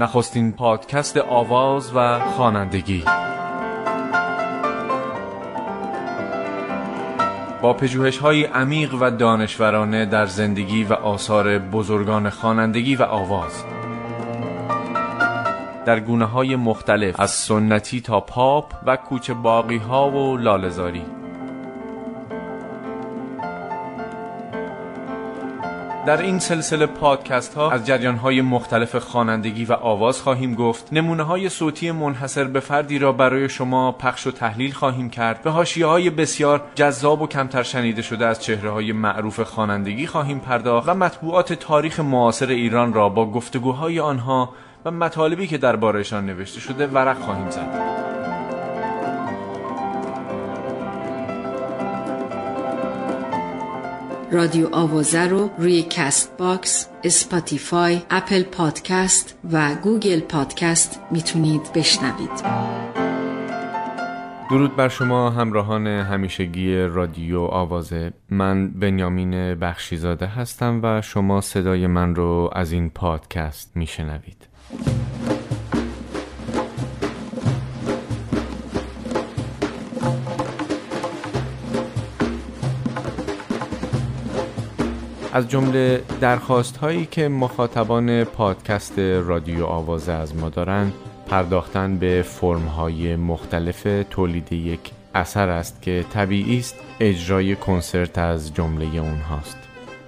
نخستین پادکست آواز و خوانندگی. با پژوهش های عمیق و دانشورانه در زندگی و آثار بزرگان خوانندگی و آواز. در گونه های مختلف از سنتی تا پاپ و کوچه باقی ها و لالزاری در این سلسله پادکست ها از جریان های مختلف خوانندگی و آواز خواهیم گفت. نمونه های صوتی منحصر به فردی را برای شما پخش و تحلیل خواهیم کرد. به حاشیه های بسیار جذاب و کمتر شنیده شده از چهره های معروف خوانندگی خواهیم پرداخت و مطبوعات تاریخ معاصر ایران را با گفتگوهای آنها و مطالبی که دربارهشان نوشته شده ورق خواهیم زد. رادیو آوازه رو روی Cast Box، Spotify، Apple Podcast و Google Podcast می‌تونید بشنوید. درود بر شما همراهان همیشگی رادیو آوازه. من بنیامین بخشیزاده هستم و شما صدای من رو از این پادکست میشنوید. از جمله درخواست هایی که مخاطبان پادکست رادیو آوازه از ما دارند پرداختن به فرم های مختلف تولید یک اثر است که طبیعی است اجرای کنسرت از جمله اونهاست.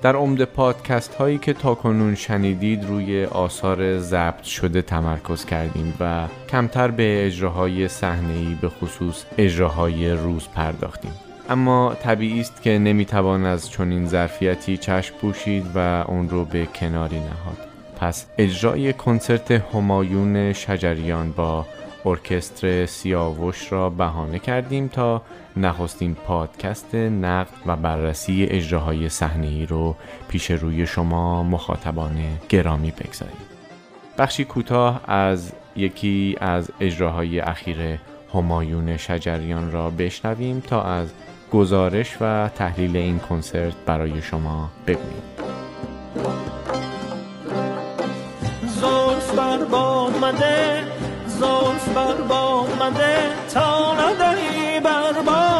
در عمد پادکست هایی که تاکنون شنیدید روی آثار ضبط شده تمرکز کردیم و کمتر به اجراهای صحنه‌ای به خصوص اجراهای روز پرداختیم. اما طبیعی است که نمی‌توان از چنین ظرفیتی چشم پوشید و اون رو به کناری نهاد پس اجرای کنسرت همایون شجریان با ارکستر سیاوش را بهانه کردیم تا نخستین پادکست نقد و بررسی اجراهای صحنه‌ای رو پیش روی شما مخاطبان گرامی بگذاریم. بخشی کوتاه از یکی از اجراهای اخیر همایون شجریان را بشنویم تا از گزارش و تحلیل این کنسرت برای شما بگوییم زلف بر باد مده زلف بر باد تا ندهی بر بادم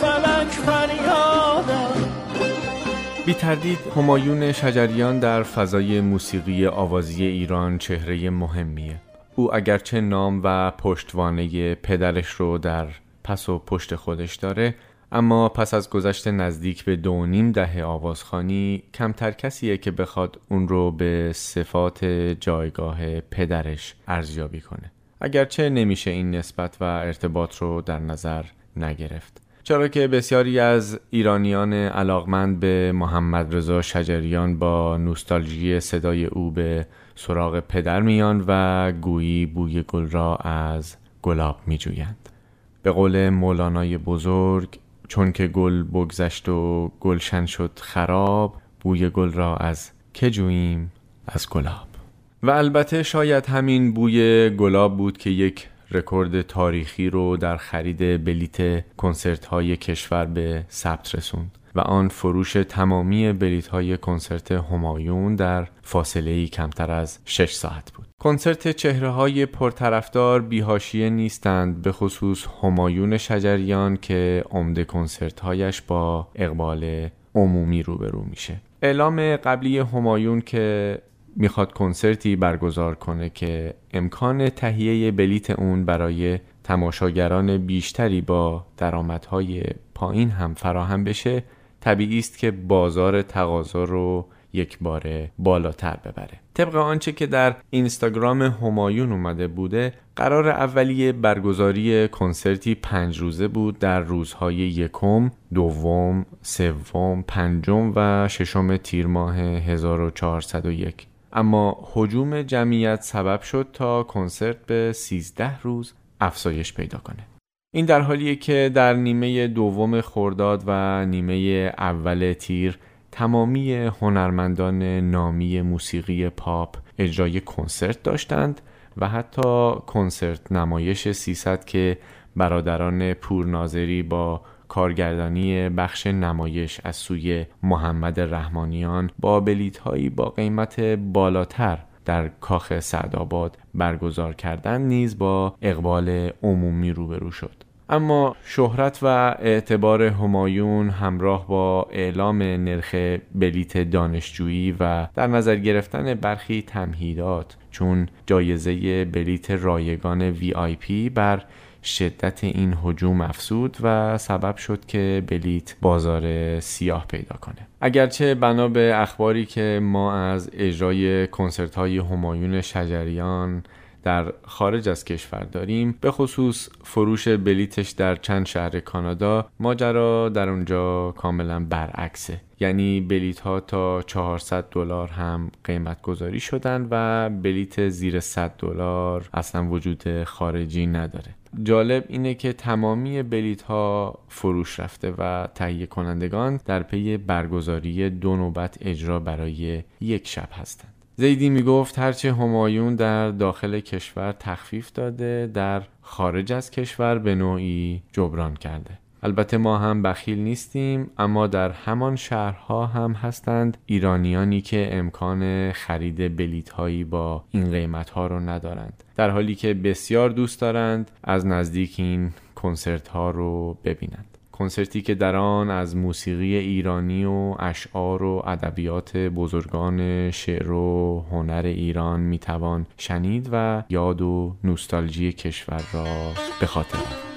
فلک فریادم بی تردید همایون شجریان در فضای موسیقی آوازی ایران چهره مهمیه. او اگرچه نام و پشتوانه پدرش رو در پس و پشت خودش داره اما پس از گذشت نزدیک به دو نیم دهه آوازخانی کمتر کسیه که بخواد اون رو به صفات جایگاه پدرش ارزیابی کنه. اگرچه نمیشه این نسبت و ارتباط رو در نظر نگرفت. چرا که بسیاری از ایرانیان علاقمند به محمد رضا شجریان با نوستالژی صدای او به سراغ پدر میان و گویی بوی گل را از گلاب میجویند. به قول مولانای بزرگ چون که گل بگذشت و گلشن شد خراب بوی گل را از که جوییم؟ از گلاب. و البته شاید همین بوی گلاب بود که یک رکورد تاریخی رو در خرید بلیت کنسرت های کشور به ثبت رسوند و آن فروش تمامی بلیت های کنسرت همایون در فاصله کمتر از 6 ساعت بود. کنسرت چهره های پرطرفدار بیهاشیه نیستند به خصوص همایون شجریان که عمده کنسرت هایش با اقبال عمومی روبرو میشه. اعلام قبلی همایون که می‌خواد کنسرتی برگزار کنه که امکان تهیه بلیت اون برای تماشاگران بیشتری با درآمدهای پایین هم فراهم بشه طبیعی است که بازار تقاضا رو یک بار بالاتر ببره. طبق آنچه که در اینستاگرام همایون اومده بوده قرار اولیه برگزاری کنسرتی پنج روزه بود در روزهای یکم، دوم، سوم، پنجم و ششم تیر ماه 1401 اما حجوم جمعیت سبب شد تا کنسرت به 13 روز افزایش پیدا کنه. این در حالیه که در نیمه دوم خرداد و نیمه اول تیر تمامی هنرمندان نامی موسیقی پاپ اجرای کنسرت داشتند و حتی کنسرت نمایش 300 که برادران پورناظری با کارگردانی بخش نمایش از سوی محمد رحمانیان با بلیت هایی با قیمت بالاتر در کاخ سعدآباد برگزار کردن نیز با اقبال عمومی روبرو شد. اما شهرت و اعتبار همایون همراه با اعلام نرخ بلیت دانشجویی و در نظر گرفتن برخی تمهیدات چون جایزه بلیت رایگان پی بر شدت این حجوم افسود و سبب شد که بلیت بازار سیاه پیدا کنه. اگرچه بنا به اخباری که ما از اجرای کنسرت های همایون شجریان در خارج از کشور داریم. به خصوص فروش بلیتش در چند شهر کانادا ماجرا در اونجا کاملا برعکسه. یعنی بلیت ها تا 400 دلار هم قیمت گذاری شدن و بلیت زیر 100 دلار اصلا وجود خارجی نداره. جالب اینه که تمامی بلیت ها فروش رفته و تهیه کنندگان در پی برگزاری دو نوبت اجرا برای یک شب هستند. زیدی می‌گفت هرچه همایون در داخل کشور تخفیف داده در خارج از کشور به نوعی جبران کرده. البته ما هم بخیل نیستیم اما در همان شهرها هم هستند ایرانیانی که امکان خرید بلیت هایی با این قیمت ها رو ندارند. در حالی که بسیار دوست دارند از نزدیک این کنسرت ها رو ببینند. کنسرتی که در آن از موسیقی ایرانی و اشعار و ادبیات بزرگان شعر و هنر ایران می‌توان شنید و یاد و نوستالژی کشور را به خاطر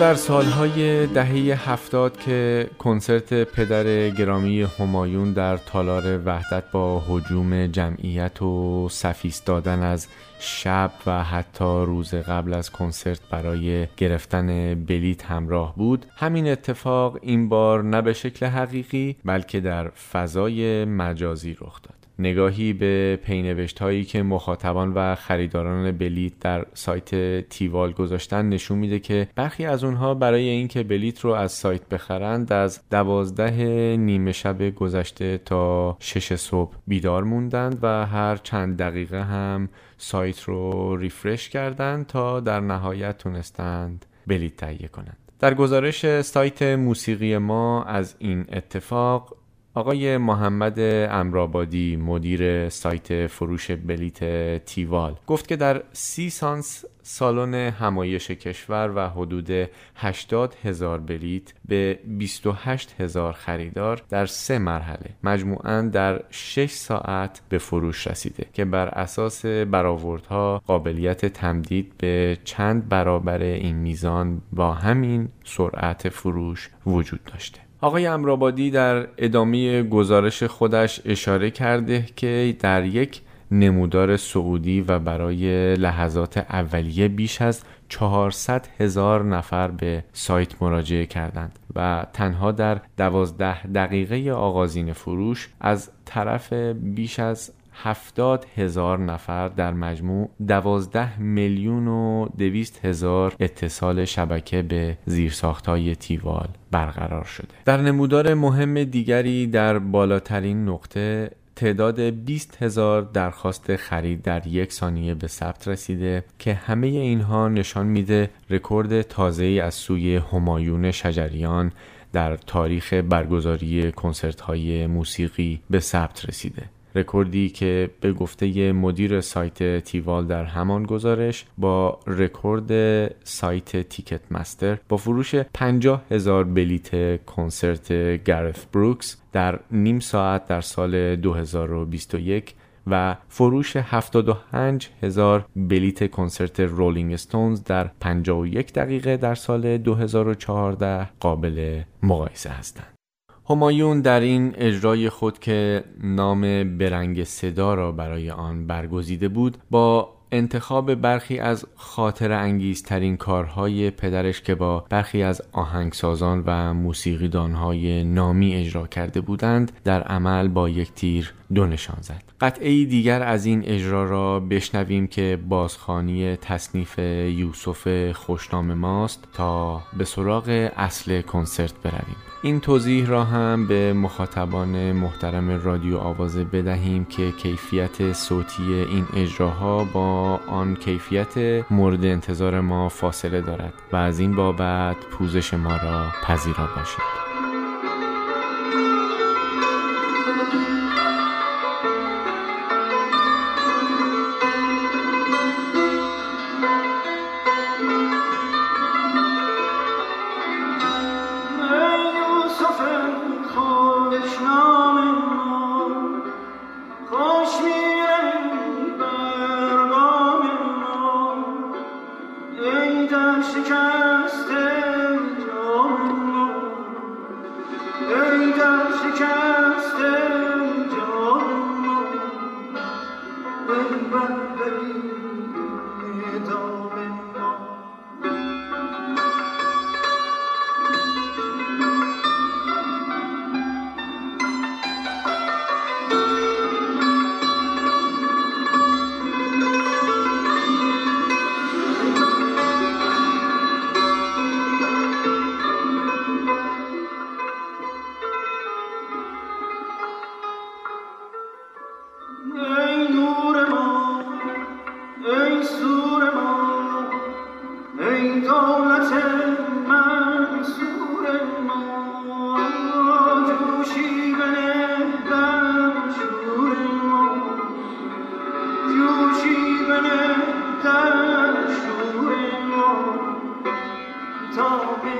در سالهای دهه هفتاد که کنسرت پدر گرامی همایون در تالار وحدت با حجوم جمعیت و سفیس دادن از شب و حتی روز قبل از کنسرت برای گرفتن بلیت همراه بود همین اتفاق این بار نه به شکل حقیقی بلکه در فضای مجازی رخ داد. نگاهی به پینوشت هایی که مخاطبان و خریداران بلیت در سایت تیوال گذاشتن نشون میده که برخی از اونها برای اینکه بلیت رو از سایت بخرند از دوازده نیمه شب گذشته تا شش صبح بیدار موندند و هر چند دقیقه هم سایت رو ریفرش کردند تا در نهایت تونستند بلیت تهیه کنند. در گزارش سایت موسیقی ما از این اتفاق آقای محمد امرابادی مدیر سایت فروش بلیت تیوال گفت که در سی سانس سالن همایش کشور و حدود 80 هزار بلیت به 28 هزار خریدار در سه مرحله مجموعاً در 6 ساعت به فروش رسیده که بر اساس برآوردها قابلیت تمدید به چند برابر این میزان با همین سرعت فروش وجود داشته. آقای امرابادی در ادامه گزارش خودش اشاره کرده که در یک نمودار سعودی و برای لحظات اولیه بیش از 400 هزار نفر به سایت مراجعه کردند و تنها در دوازده دقیقه آغازین فروش از طرف بیش از هفتاد هزار نفر در مجموع دوازده میلیون و دویست هزار اتصال شبکه به زیرساختهای تیوال برقرار شده. در نمودار مهم دیگری در بالاترین نقطه تعداد 20 هزار درخواست خرید در یک ثانیه به ثبت رسیده که همه اینها نشان میده رکورد تازه از سوی همایون شجریان در تاریخ برگزاری کنسرت های موسیقی به ثبت رسیده. رکوردی که به گفته مدیر سایت تیوال در همان گزارش با رکورد سایت Ticketmaster با فروش 50 هزار بلیت کنسرت گرف بروکس در نیم ساعت در سال 2021 و فروش 75 هزار بلیت کنسرت رولینگ استونز در 51 دقیقه در سال 2014 قابل مقایسه هستند. همایون در این اجرای خود که نام برنگ صدا را برای آن برگزیده بود با انتخاب برخی از خاطر انگیزترین کارهای پدرش که با برخی از آهنگسازان و موسیقیدانهای نامی اجرا کرده بودند در عمل با یک تیر دو نشان زد. قطعه دیگر از این اجرا را بشنویم که بازخانی تصنیف یوسف خوشنام ماست تا به سراغ اصل کنسرت برویم. این توضیح را هم به مخاطبان محترم رادیو آوازه بدهیم که کیفیت صوتی این اجراها با آن کیفیت مورد انتظار ما فاصله دارد و از این بابت پوزش ما را پذیرا باشید.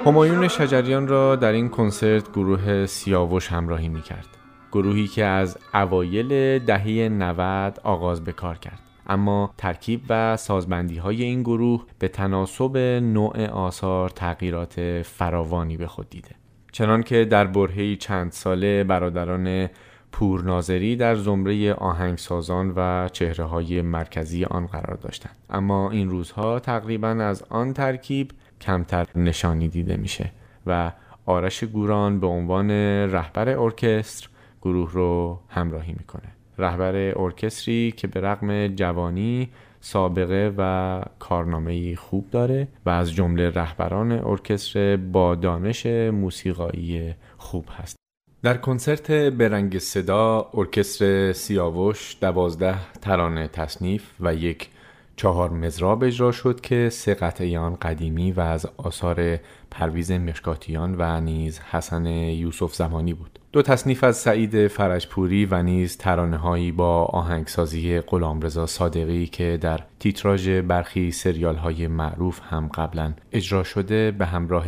همایون شجریان را در این کنسرت گروه سیاوش همراهی می کرد. گروهی که از اوایل دهه 90 آغاز به کار کرد. اما ترکیب و سازبندی های این گروه به تناسب نوع آثار تغییرات فراوانی به خود دیده. چنانکه در برهی چند ساله برادران پورناظری در زمره آهنگسازان و چهره های مرکزی آن قرار داشتند. اما این روزها تقریبا از آن ترکیب کمتر نشانی دیده میشه و آرش گوران به عنوان رهبر ارکستر گروه رو همراهی می‌کنه. رهبر ارکستری که به رغم جوانی سابقه و کارنامه خوب داره و از جمله رهبران ارکستر با دانش موسیقایی خوب هست. در کنسرت برنگ صدا ارکستر سیاوش دوازده ترانه تصنیف و یک چهار مزراب اجرا شد که سه قطعه آن قدیمی و از آثار پرویز مشکاتیان و نیز حسن یوسف زمانی بود. دو تصنیف از سعید فرجپوری و نیز ترانه هایی با آهنگسازی غلامرضا صادقی که در تیتراژ برخی سریال های معروف هم قبلا اجرا شده به همراه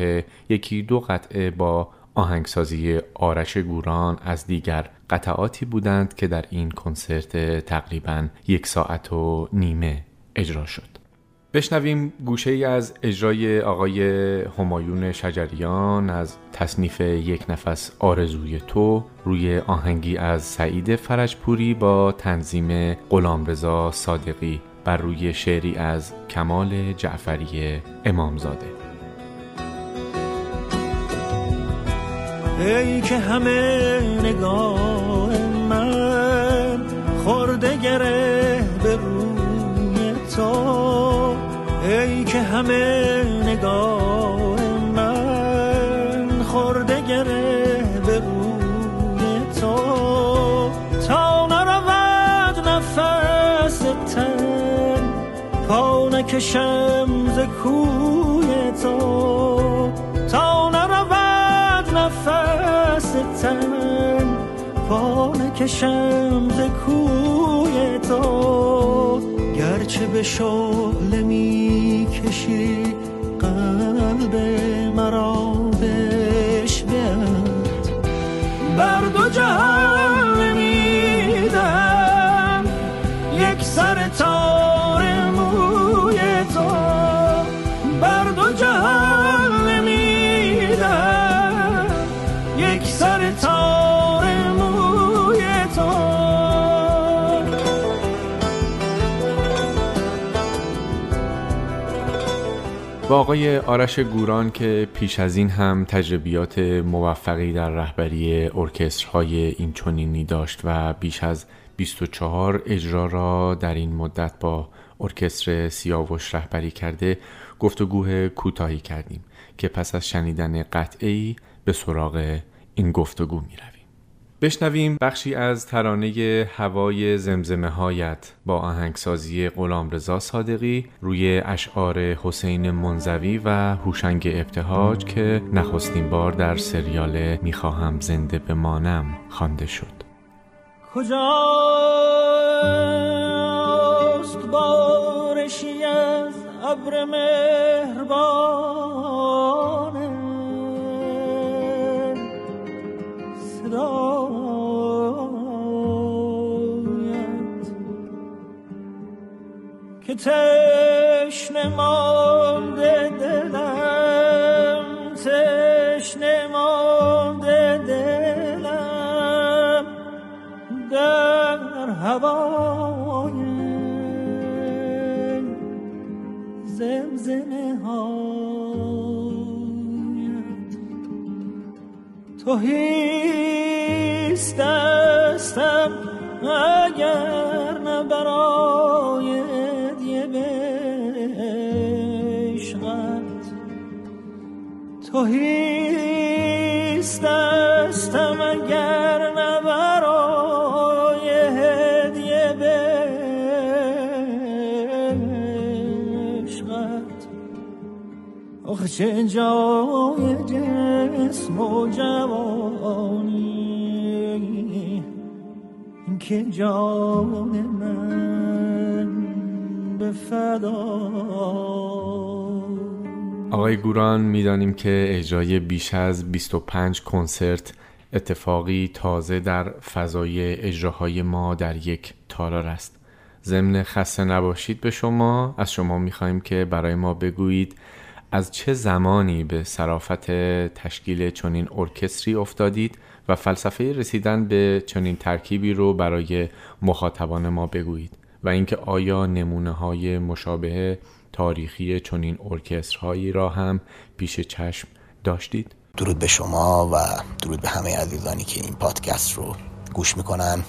یکی دو قطعه با آهنگسازی آرش گوران از دیگر قطعاتی بودند که در این کنسرت تقریبا یک ساعت و نیمه اجرا شد. بشنویم گوشه ای از اجرای آقای همایون شجریان از تصنیف یک نفس آرزوی تو روی آهنگی از سعید فرجپوری با تنظیم غلامرضا صادقی بر روی شعری از کمال جعفری امامزاده. ای که همه نگاه من خورده گره به روی تو. ای که همه نگاه من خورده گره به روی تو. تا نرود نفس تن پا نکشم ز کوی تو. نفس تن پا نکشم ز کوی تو. گرچه به شعله می کشی قلب مرا بشبند بر دو جهان با آقای آرش گوران که پیش از این هم تجربیات موفقی در رهبری ارکسترهای این چنینی داشت و بیش از 24 اجرا را در این مدت با ارکستر سیاوش رهبری کرده گفتگوه کوتاهی کردیم که پس از شنیدن قطعی به سراغ این گفتگو می رویم. بشنویم بخشی از ترانه هوای زمزمه هایت با آهنگسازی غلامرضا صادقی روی اشعار حسین منزوی و هوشنگ ابتهاج که نخستین بار در سریال می‌خواهم زنده بمانم خوانده شد. کجاست بارشی از ابر مهربانه که تشنه مانده دلم تشنه مانده دلم در هوای زمزمه هایت تو هیست دستم اگر تو هیست دستم اگر نه هدیه به عشقت آخه چه جای جسم و جوانی. که جان من به فدا آقای گوران می‌دانیم که اجرای بیش از 25 کنسرت اتفاقی تازه در فضای اجراهای ما در یک تالار است. ضمن خسته نباشید به شما. از شما می‌خواهیم که برای ما بگویید از چه زمانی به صرافت تشکیل چنین ارکستری افتادید و فلسفه رسیدن به چنین ترکیبی رو برای مخاطبان ما بگویید و اینکه آیا نمونه های مشابه تاریخی چنین ارکسترهایی را هم پیش چشم داشتید؟ درود به شما و درود به همه عزیزانی که این پادکست رو گوش می‌کنن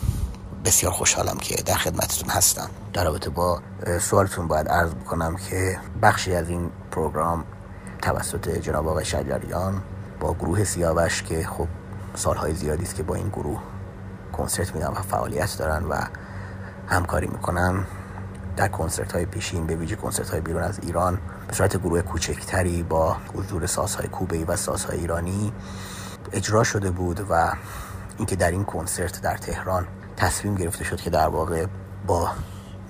بسیار خوشحالم که در خدمتتون هستم در رابطه با سوالتون باید عرض بکنم که بخشی از این پروگرام توسط جناب آقای شجریان با گروه سیاوش که خب سالهای زیادی است که با این گروه کنسرت میدن و فعالیت دارن و همکاری می‌کنن در کنسرت های پیشین به ویژه کنسرت های بیرون از ایران به صورت گروه کوچکتری با حضور سازهای کوبه‌ای و سازهای ایرانی اجرا شده بود و اینکه در این کنسرت در تهران تصمیم گرفته شد که در واقع با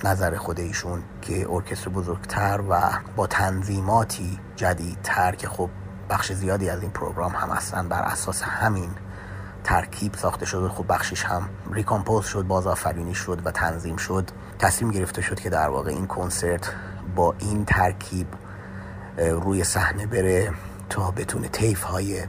نظر خود ایشون که ارکستر بزرگتر و با تنظیماتی جدیدتر که خب بخش زیادی از این program هم اصلا بر اساس همین ترکیب ساخته شد و خب بخشش هم recompose شد بازآفرینی شد و تنظیم شد. تصمیم گرفته شد که در واقع این کنسرت با این ترکیب روی صحنه بره تا بتونه طیف های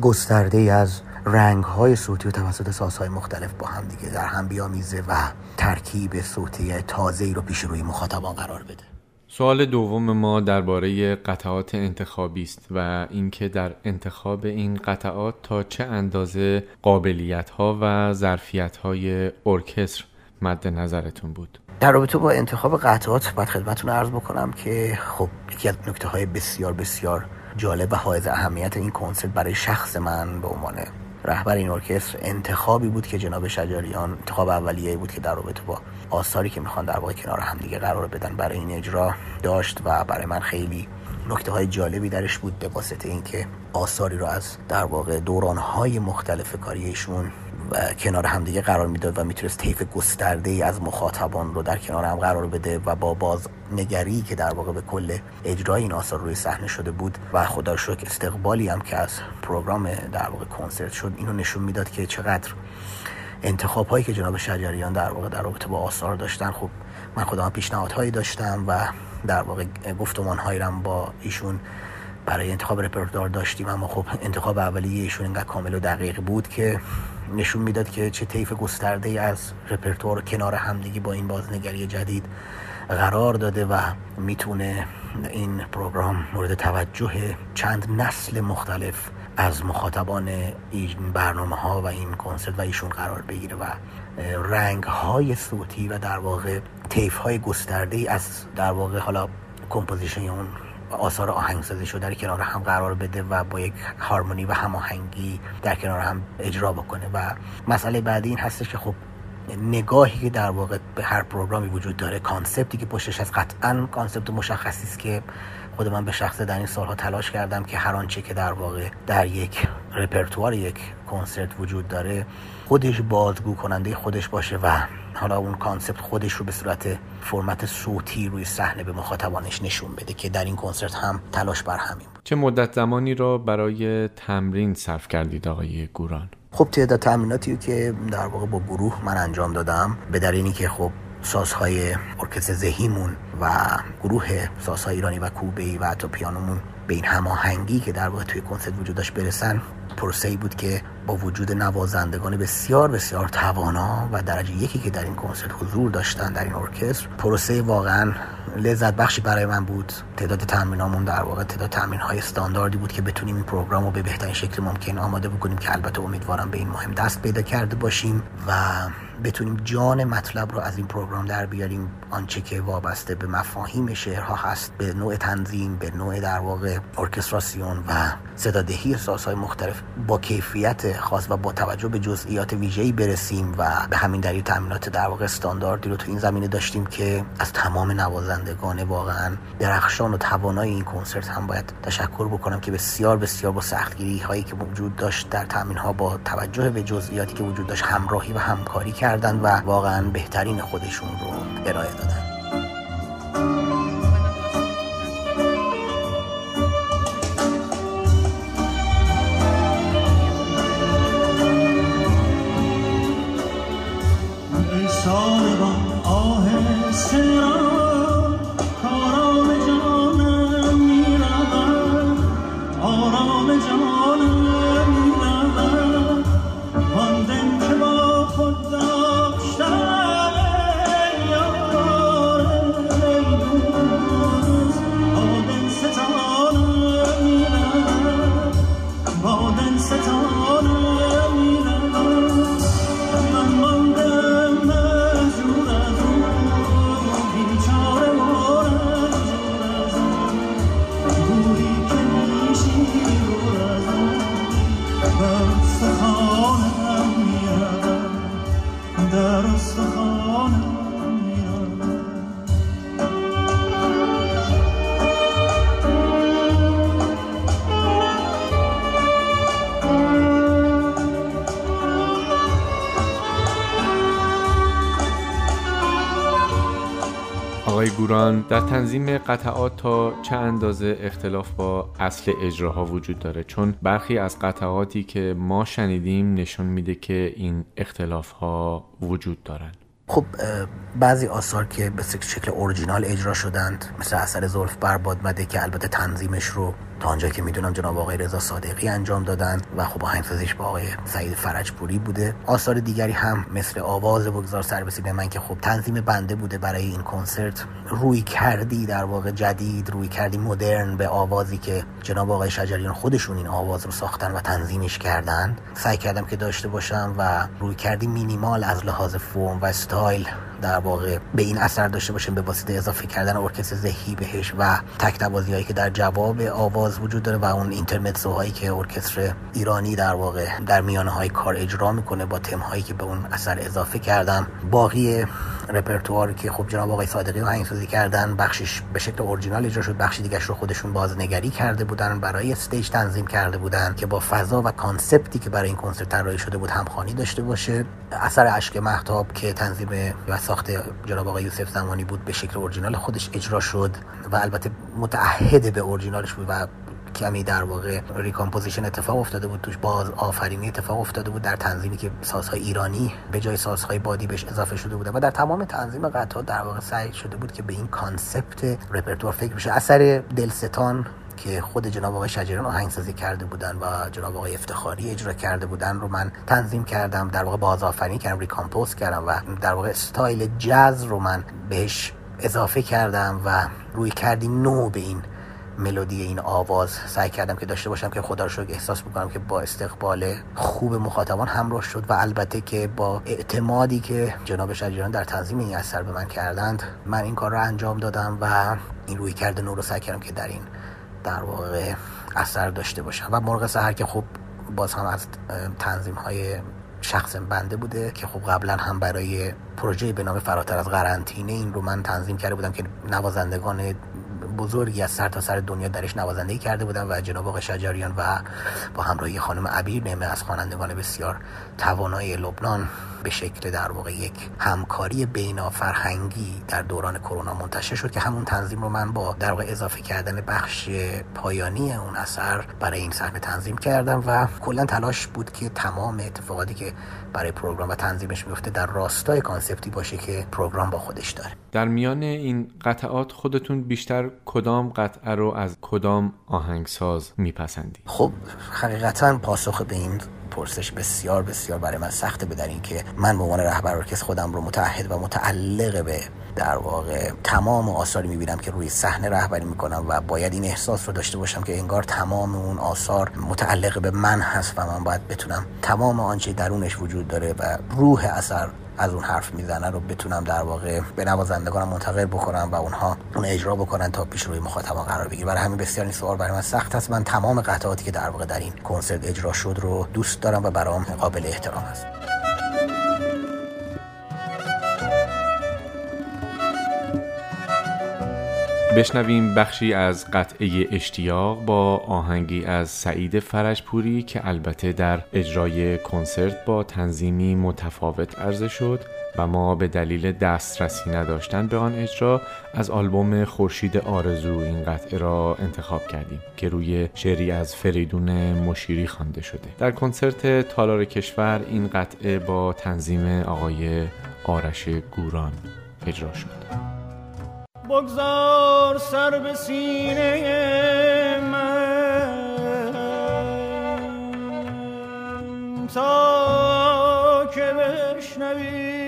گسترده از رنگ های صوتی و توسط سازهای مختلف با هم دیگه در هم بیامیزه و ترکیب صوتی تازه ای رو پیش روی مخاطبان قرار بده. سوال دوم ما درباره قطعات انتخابی است و اینکه در انتخاب این قطعات تا چه اندازه قابلیت ها و ظرفیت های ارکستر مد نظرتون بود؟ در رابطه با انتخاب قطعات باید خدمتتون عرض بکنم که خب یکی از نکته های بسیار بسیار جالب و حائز اهمیت این کنسرت برای شخص من به عنوان رهبر این ارکستر انتخابی بود که جناب شجریان انتخاب اولیه بود که در رابطه با آثاری که می‌خوان در واقع کنار همدیگه قرار بدن برای این اجرا داشت و برای من خیلی نکته های جالبی درش بود به واسطه اینکه آثاری رو از در واقع دوران های مختلف کاریشون کنار همدیگه قرار می‌داد و می‌تونست طیف گسترده ای از مخاطبان رو در کنار هم قرار بده و با باز نگری که در واقع به کل اجرای این آثار روی صحنه شده بود و خدا شکر استقبالی هم که از پروگرام در واقع کنسرت شد اینو نشون می‌داد که چقدر انتخاب هایی که جناب شجریان در واقع در رابطه با آثار داشتن خب من خودم پیشنهادهایی داشتم و در واقع گفتمان هایی با ایشون برای انتخاب رپرتوار داشتیم اما خب انتخاب اولیه ایشون اینقدر کامل و دقیق بود که نشون می‌داد که چه طیف گسترده از رپرتوار کنار همدیگی با این بازنگری جدید قرار داده و می‌تونه این program مورد توجه چند نسل مختلف از مخاطبان این برنامه ها و این کنسرت و ایشون قرار بگیره و رنگ های صوتی و در واقع طیف های گسترده از در واقع حالا composition اون آثار آهنگسازی شده در کنار هم قرار بده و با یک هارمونی و هماهنگی در کنار هم اجرا بکنه. و مسئله بعدی این هستش که خب نگاهی که در واقع به هر program ی وجود داره concept ی که پشتش هست قطعا concept مشخصی است که خود من به شخص در این سالها تلاش کردم که هر آنچه که در واقع در یک رپرتوار یک کنسرت وجود داره خودش بازگو کننده خودش باشه و حالا اون کانسپت خودش رو به صورت فرمت صوتی روی صحنه به مخاطبانش نشون بده که در این کنسرت هم تلاش بر همین بود. چه مدت زمانی را برای تمرین صرف کردید آقای گوران؟ خب تعداد تمریناتی که در واقع با گروه من انجام دادم به دلیلی که خب سازهای ارکستر زهیمون و گروه سازهای ایرانی و کوبه‌ای و حتی پیانومون به این هماهنگی که در واقع توی کنسرت وجود داشت برسن پروسه بود که با وجود نوازندگان بسیار بسیار توانا و درجه یکی که در این کنسرت حضور داشتن در این ارکستر پروسه واقعا لذت بخشی برای من بود. تعداد تمرینامون در واقع تعداد تمرین های استانداردی بود که بتونیم این پروگرام رو به بهترین شکل ممکن آماده بکنیم که البته امیدوارم به این مهم دست پیدا کرده باشیم و بتونیم جان مطلب رو از این پروگرام در بیاریم. آنچه که وابسته به مفاهیم شعرها هست به نوع تنظیم به نوع در واقع ارکستراسیون و صدادهی سازهای مختلف با کیفیت خاص و با توجه به جزئیات ویژه‌ای برسیم و به همین دلیل تامینات در واقع استانداردی رو تو این زمینه داشتیم که از تمام نوازندگان واقعا درخشان و توانای این کنسرت هم باید تشکر بکنم که بسیار بسیار با سختگیری هایی که وجود داشت در تامین ها با توجه به جزئیاتی که وجود داشت همراهی و همکاری کردن و واقعا بهترین خودشون رو ارائه دادن. در تنظیم قطعات تا چه اندازه اختلاف با اصل اجراها وجود داره؟ چون برخی از قطعاتی که ما شنیدیم نشون میده که این اختلاف ها وجود دارند خب بعضی آثار که به شکل اورجینال اجرا شدند مثل اثر زلف برباد مده که البته تنظیمش رو تا آنجا که می‌دونم جناب آقای رضا صادقی انجام دادن و خب آهنگسازیش با آقای سعید فرجپوری بوده. آثار دیگری هم مثل آواز بگذار سر به من که خب تنظیم بنده بوده برای این کنسرت. روی کردی در واقع جدید روی کردی مدرن به آوازی که جناب آقای شجریان خودشون این آواز رو ساختن و تنظیمش کردن. سعی کردم که داشته باشم و روی کردی مینیمال از لحاظ فرم و استایل در واقع به این اثر داشته باشیم به واسطه اضافه کردن ارکستر زهی بهش و تک هایی که در جواب آواز وجود داره و اون intermezzo هایی که ارکستر ایرانی در واقع در میانه های کار اجرا می‌کنه با تم هایی که به اون اثر اضافه کردم باقی رپرتوار که خب جناب آقای صادقی رو آهنگسازی کردن بخشش به شکل اورجینال اجرا شد بخش دیگه رو خودشون بازنگری کرده بودن برای stage تنظیم کرده بودن که با فضا و concept ی که برای این کنسرت طراحی شده بود همخوانی داشته باشه. اثر اشک مهتاب که تنظیم و ساخت جناب آقای یوسف زمانی بود به شکل اورجینال خودش اجرا شد و البته متعهد به اورجینالش بود و کمی در واقع recomposition اتفاق افتاده بود توش بازآفرینی اتفاق افتاده بود در تنظیمی که سازهای ایرانی به جای سازهای بادی بهش اضافه شده بوده و در تمام تنظیم قطعات در واقع سعی شده بود که به این concept رپرتوار فکر بشه. اثر دلستان که خود جناب آقای شجریان آهنگسازی کرده بودن و جناب آقای افتخاری اجرا کرده بودن رو من تنظیم کردم در واقع بازآفرینی کردم recompose کردم و در واقع استایل جاز رو من بهش اضافه کردم و روی کردی نو به این ملودی این آواز سعی کردم که داشته باشم که خدا رو احساس بکنم که با استقبال خوب مخاطبان همراه شد و البته که با اعتمادی که جناب شجریان در تنظیم این اثر به من کردند من این کار رو انجام دادم و این روی کرده نور رو سعی کردم که در این در واقع اثر داشته باشم. و مرغ سهر که خب باز هم از تنظیم های شخص بنده بوده که خب قبلا هم برای پروژه به نام فراتر از قرنطینه این رو من تنظیم کرده بودم که نوازندگان بزرگی از سر تا سر دنیا درش نوازندگی کرده بودن و جناب آقای شجریان و با همراهی خانم عبیر نعمه از خوانندگان بسیار توانای لبنان به شکل در واقع یک همکاری بینا فرهنگی در دوران کرونا منتشر شد که همون تنظیم رو من با در واقع اضافه کردن بخش پایانی اون اثر برای این صحنه تنظیم کردم و کلا تلاش بود که تمام اتفاقاتی که برای program و تنظیمش میفته در راستای concept ی باشه که program با خودش داره. در میان این قطعات خودتون بیشتر کدام قطعه رو از کدام آهنگساز میپسندید خب حقیقتا پاسخ به این پرسش بسیار بسیار برای من سخته به دلیل این که من به عنوان رهبر ارکستر خودم رو متعهد و متعلق به در واقع تمام آثاری می‌بینم که روی صحنه رهبری می‌کنم و باید این احساس رو داشته باشم که انگار تمام اون آثار متعلق به من هست و من باید بتونم تمام آنچه درونش وجود داره و روح اثر از اون حرف می‌زنه رو بتونم در واقع به نوازندگانم منتقل بکنم و اونها اون اجرا بکنن تا پیش روی مخاطبان قرار بگیره برای همین بسیار این سوال برای من سخت است. من تمام قطعاتی که در واقع در این کنسرت اجرا شد رو دوست دارم و برام قابل احترام است. بشنویم بخشی از قطعه اشتیاق با آهنگی از سعید فرجپوری که البته در اجرای کنسرت با تنظیمی متفاوت عرضه شد و ما به دلیل دسترسی نداشتن به آن اجرا از آلبوم خورشید آرزو این قطعه را انتخاب کردیم که روی شعری از فریدون مشیری خوانده شده. در کنسرت تالار کشور این قطعه با تنظیم آقای آرش گوران اجرا شد. بگذار سر به سینه من. تا که بشنوی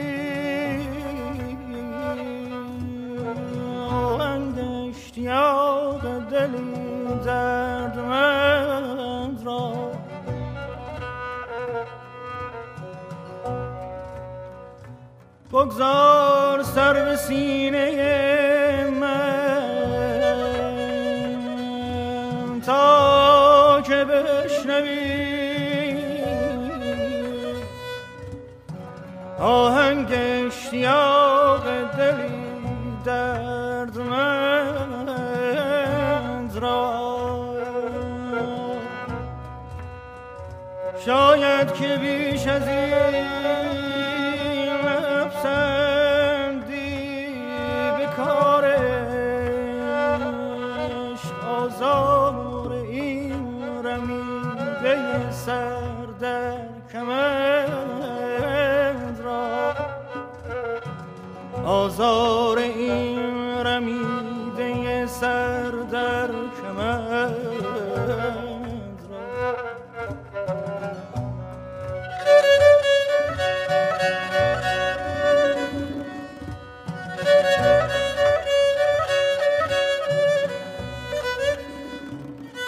آهنگ اشتیاق دلی دردمند را. بگذار سر به سینه آهنگ اشتیاق دلی دردمند را. شاید که بیش از این آزار این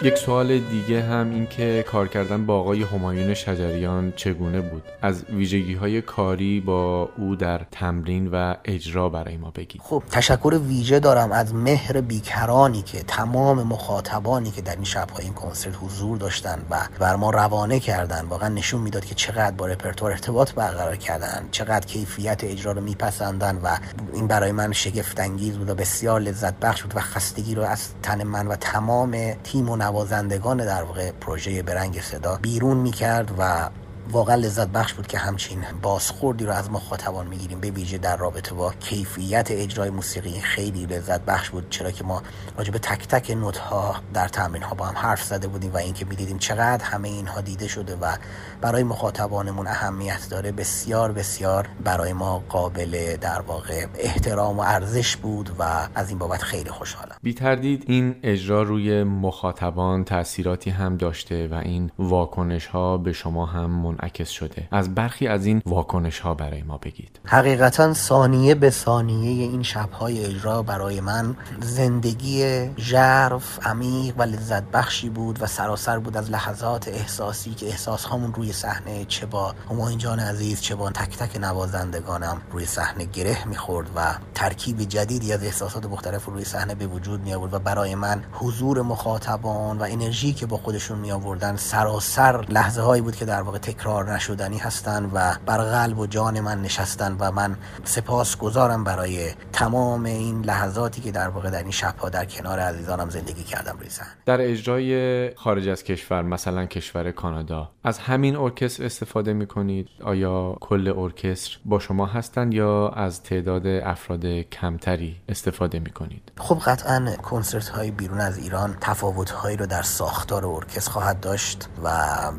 یک سوال دیگه هم این که کار کردن با آقای همایون شجریان چگونه بود؟ از ویژگی های کاری با او در تمرین و اجرا برای ما بگید. خب تشکر ویژه دارم از مهر بیکرانی که تمام مخاطبانی که در این شبهای این کنسرت حضور داشتن و بر ما روانه کردن واقعا نشون می‌داد که چقدر با رپرتوار ارتباط برقرار کردن چقدر کیفیت اجرا رو میپسندن و این برای من شگفت انگیز بود و بسیار لذت بخش بود و خستگی رو از تن من و تمام تیم و نوازندگان در واقع پروژه برنگ صدا بیرون می‌کرد و واقعا لذت بخش بود که همچین بازخوردی رو از مخاطبان می‌گیریم. به ویژه در رابطه با کیفیت اجرای موسیقی خیلی لذت بخش بود چرا که ما راجع به تک تک نوت ها در تمرین ها با هم حرف زده بودیم و اینکه می‌دیدیم چقدر همه اینها دیده شده و برای مخاطبانمون اهمیت داره. بسیار بسیار برای ما قابل در واقع احترام و ارزش بود و از این بابت خیلی خوشحالم. بی تردید این اجرا روی مخاطبان تاثیراتی هم داشته و این واکنش ها به شما هم منعکس شده. از برخی از این واکنش ها برای ما بگید. حقیقتا ثانیه به ثانیه این شبهای اجرا برای من زندگی ژرف عمیق و لذت بخشی بود و سراسر بود از لحظات احساسی که احساس هامون روی صحنه چه با همایون جان عزیز چه با تک تک نوازندگانم روی صحنه گره می‌خورد و ترکیب جدیدی از احساسات مختلف روی صحنه به وجود می آورد و برای من حضور مخاطبان و انرژی که با خودشون می آوردن سراسر لحظه هایی بود که در واقع تکرار نشدنی هستند و بر قلب و جان من نشستن و من سپاس گذارم برای تمام این لحظاتی که در واقع در این شبها در کنار عزیزانم زندگی کردم روی صحنه در اجرای خارج از کشور مثلا کشور کانادا از همین ارکستر استفاده می کنید آیا کل ارکستر با شما هستند یا از تعداد افراد کمتری استفاده می کنید خب قطعا کنسرت های بیرون از ایران تفاوت هایی رو در ساختار ارکستر خواهد داشت و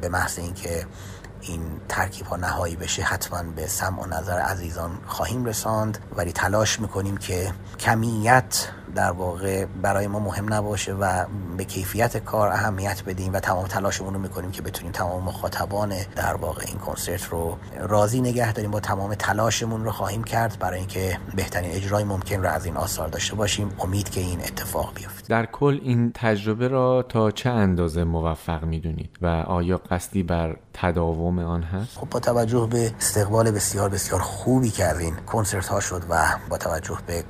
به محض اینکه این ترکیب ها نهایی بشه حتما به سمع و نظر عزیزان خواهیم رساند. ولی تلاش می‌کنیم که کمیت در واقع برای ما مهم نباشه و به کیفیت کار اهمیت بدیم و تمام تلاشمون رو می‌کنیم که بتونیم تمام مخاطبان در واقع این کنسرت رو راضی نگه داریم با تمام تلاشمون رو خواهیم کرد. برای اینکه بهترین اجرای ممکن رو از این آثار داشته باشیم. امید که این اتفاق بیفته. در کل این تجربه را تا چه اندازه موفق می‌دونید و آیا قصدی بر تداوم آن هست؟ خب با توجه به استقبال بسیار بسیار خوبی این کنسرت ها شد و با توجه به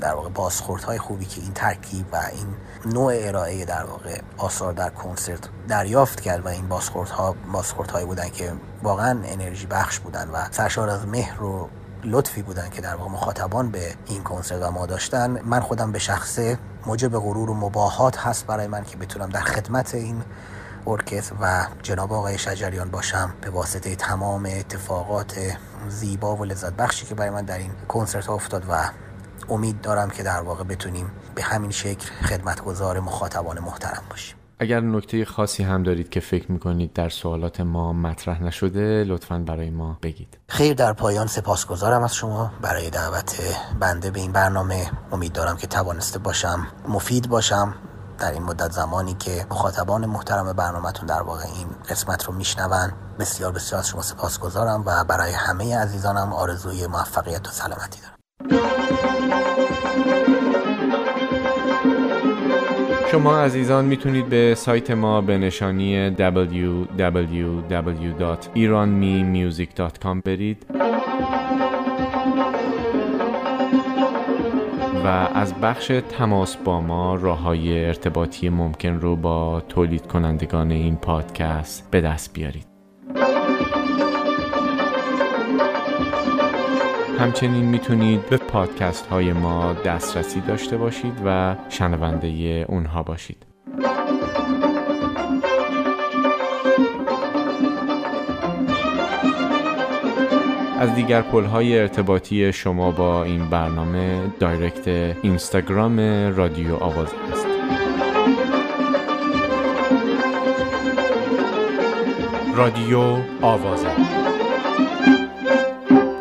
در واقع بازخورد های خوبی که این ترکیب و این نوع ارائه در واقع آثار در کنسرت دریافت کرد و این بازخورد ها بازخورد هایی بودن که واقعا انرژی بخش بودن و سرشار از مهر و لطفی بودن که در واقع مخاطبان به این کنسرت و ما داشتن من خودم به شخصه موجب غرور و مباهات هست برای من که بتونم در خدمت این ارکستر و جناب آقای شجریان باشم به واسطه تمام اتفاقات زیبا و لذت بخشی که برای من در این کنسرت ها افتاد و امید دارم که در واقع بتونیم به همین شکل خدمتگزار مخاطبان محترم باشیم. اگر نکته خاصی هم دارید که فکر می‌کنید در سوالات ما مطرح نشده لطفا برای ما بگید. خیر در پایان سپاسگزارم از شما. برای دعوت بنده به این برنامه امید دارم که توانسته باشم مفید باشم در این مدت زمانی که مخاطبان محترم برنامهتون در واقع این قسمت رو میشنون بسیار بسیار از شما سپاسگزارم و برای همه عزیزانم آرزوی موفقیت و سلامتی دارم. شما عزیزان می‌تونید به سایت ما به نشانی www.iranmemusic.com برید. و از بخش تماس با ما راه های ارتباطی ممکن رو با تولید کنندگان این پادکست به دست بیارید. همچنین می‌تونید به پادکست های ما دسترسی داشته باشید و شنونده اونها باشید. از دیگر پل های ارتباطی شما با این برنامه دایرکت اینستاگرام رادیو آواز است. رادیو آوازه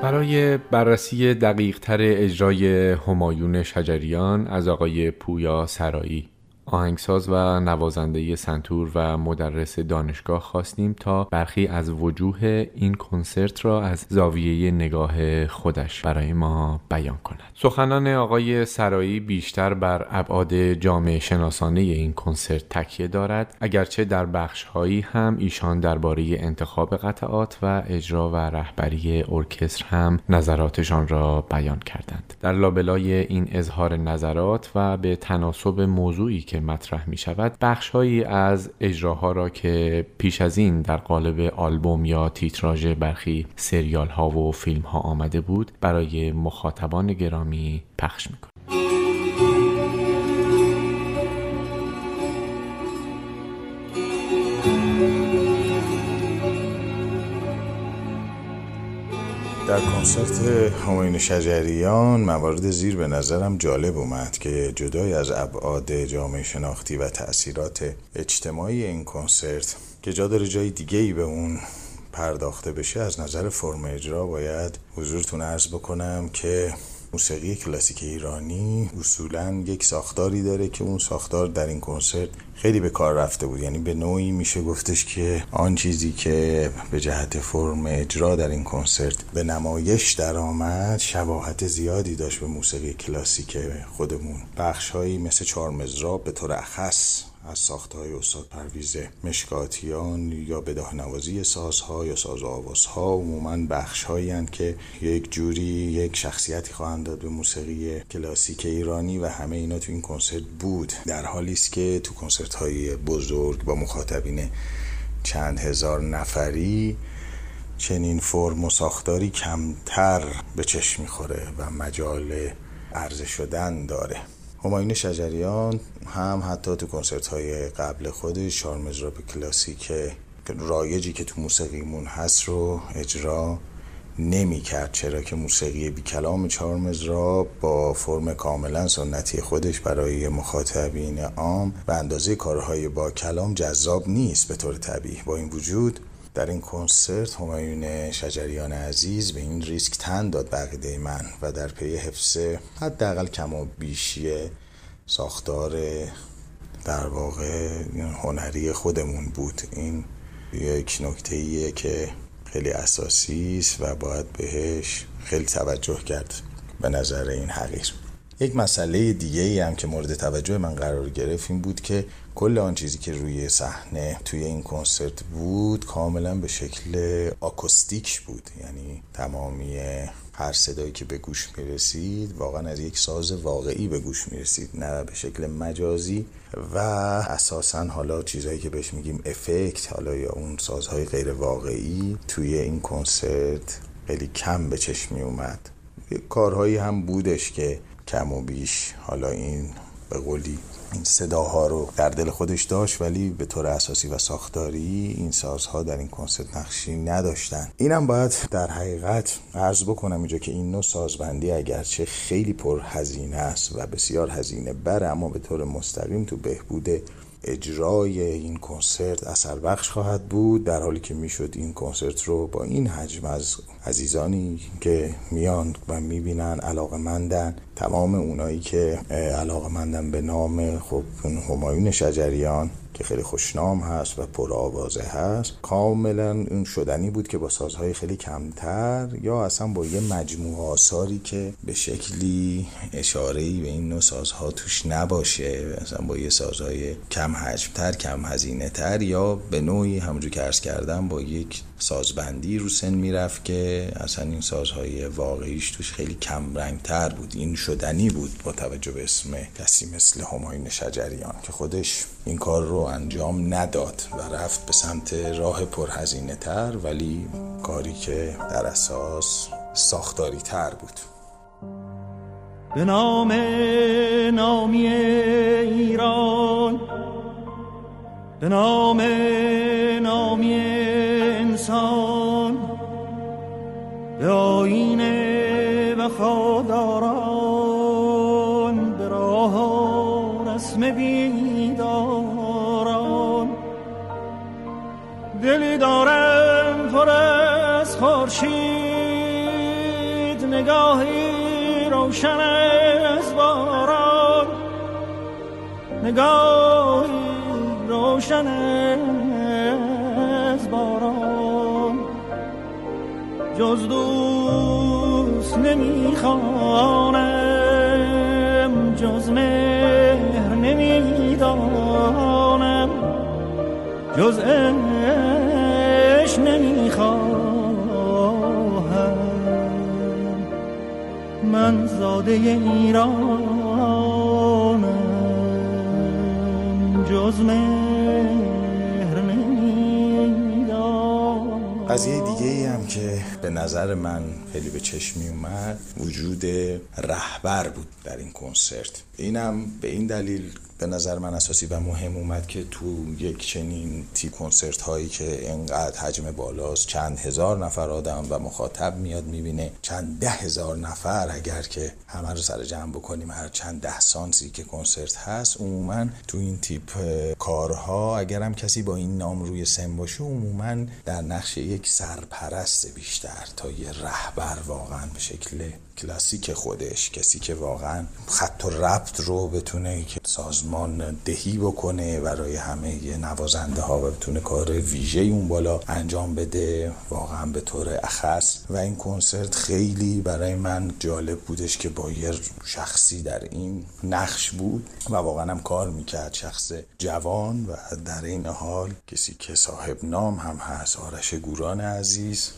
برای بررسی دقیق تر اجرای همایون شجریان از آقای پویا سرایی. آهنگساز و نوازنده سنتور و مدرس دانشگاه خواستیم تا برخی از وجوه این کنسرت را از زاویه نگاه خودش برای ما بیان کند. سخنان آقای سرایی بیشتر بر ابعاد جامعه شناسانه این کنسرت تکیه دارد اگرچه در بخشهایی هم ایشان درباره انتخاب قطعات و اجرا و رهبری ارکستر هم نظراتشان را بیان کردند. در لابلای این اظهار نظرات و به تناسب موضوعی که مطرح می شود بخشهایی از اجراها را که پیش از این در قالب آلبوم یا تیتراژ برخی سریال ها و فیلم ها آمده بود برای مخاطبان گرامی پخش می در کنسرت هماین شجریان موارد زیر به نظرم جالب اومد که جدای از ابعاد جامعه شناختی و تاثیرات اجتماعی این کنسرت که جا داره جای دیگه ای به اون پرداخته بشه از نظر فرم اجرا باید حضورتون عرض بکنم که موسیقی کلاسیک ایرانی اصولا یک ساختاری داره که اون ساختار در این کنسرت خیلی به کار رفته بود. یعنی به نوعی میشه گفتش که آن چیزی که به جهت فرم اجرا در این کنسرت به نمایش درآمد شباهت زیادی داشت به موسیقی کلاسیک خودمون. بخشهایی مثل چهار مزراب به طور اخص از ساخته های استاد پرویز مشکاتیان یا به نوازی سازها یا ساز و آوازها عموما بخش هایی که یک جوری یک شخصیتی خواهند داد به موسیقی کلاسیک ایرانی و همه اینا تو این کنسرت بود. در حالی است که تو کنسرت های بزرگ با مخاطبین چند هزار نفری چنین فرم و ساختاری کمتر به چشم می‌خوره و مجال عرضه شدن داره. هماین شجریان هم حتی تو کنسرت های قبل خودش شارمزراب کلاسیک رایجی که تو موسیقیمون هست رو اجرا نمی کرد چرا که موسیقی بی کلام چهار با فرم کاملا سنتی خودش برای مخاطبین عام به اندازه کارهای با کلام جذاب نیست به طور طبیعی. با این وجود در این کنسرت همایون شجریان عزیز به این ریسک تن داد بقیده من و در پی حفظ حداقل کم و بیشی ساختار در واقع هنری خودمون بود. این یک نکته ایه که خیلی اساسی است و باید بهش خیلی توجه کرد به نظر این حقیر. یک مسئله دیگه ای هم که مورد توجه من قرار گرفت این بود که کل آن چیزی که روی صحنه توی این کنسرت بود کاملا به شکل آکوستیک بود. یعنی تمامی هر صدایی که به گوش می رسید واقعا از یک ساز واقعی به گوش می رسید نه به شکل مجازی. و اساسا حالا چیزهایی که بهش میگیم افکت حالا یا اون سازهای غیر واقعی توی این کنسرت خیلی کم به چشم اومد کارهایی هم بودش که کم و بیش حالا این به قولی این صداها رو در دل خودش داشت ولی به طور اساسی و ساختاری این سازها در این کنسرت نقشی نداشتن. اینم باید در حقیقت عرض بکنم اینجا که این نوع سازبندی اگرچه خیلی پر هزینه است و بسیار هزینه بره اما به طور مستقیم تو بهبود اجرای این کنسرت اثر بخش خواهد بود در حالی که می‌شد این کنسرت رو با این حجم از عزیزانی که میان و می‌بینن علاقه مندن تمام اونایی که علاقه مندن به نام خب همایون شجریان که خیلی خوشنام هست و پر آوازه هست. کاملا اون شدنی بود که با سازهای خیلی کمتر یا اصلا با یه مجموعه آثاری که به شکلی اشاره به این نوع سازها توش نباشه اصلا با یه سازهای کم حجمتر کم هزینه تر یا به نوعی همونجور که ارز کردم با یک سازبندی رو سن می‌رفت که اصلا این سازهای واقعیش توش خیلی کم رنگ تر بود. این شدنی بود با توجه به اسم کسی مثل هماین شجریان که خودش این کار رو انجام نداد و رفت به سمت راه پرهزینه تر ولی کاری که در اساس ساختاری تر بود. به نام نامی ایران به نام نامی انسان به آین وفاداران به راه رسم بیداران. دلی دارم پر از خورشید نگاهی روشن از باران. نگاهی روشن از باران. جز دوست نمی‌خوانم جز مهر نمی‌دانم. جز اش نمی‌خواهم. من زاده ایرانم جز مهر قضیه دیگه ای هم که به نظر من خیلی به چشم می اومد وجود رهبر بود در این کنسرت. اینم به این دلیل به نظر من اساسی و مهم اومد که تو یک چنین تیپ کنسرت هایی که انقدر حجم بالاست چند هزار نفر آدم و مخاطب میاد می‌بینه. چند ده هزار نفر اگر که همه رو سر جمع بکنیم هر چند ده سانسی که کنسرت هست عموما تو این تیپ کارها اگر هم کسی با این نام روی سن باشه عموما در نقش یک سرپرست بیشتر تا یه رهبر واقعا به شکل کلاسیک خودش کسی که واقعا خط و ربط رو بتونه که سازمان دهی بکنه برای همه نوازنده ها و بتونه کار ویژه اون بالا انجام بده واقعا به طور اخص. و این کنسرت خیلی برای من جالب بودش که با یه شخصی در این نقش بود و واقعا هم کار می‌کرد. شخص جوان و در این حال کسی که صاحب نام هم هست آرش گوران عزیز.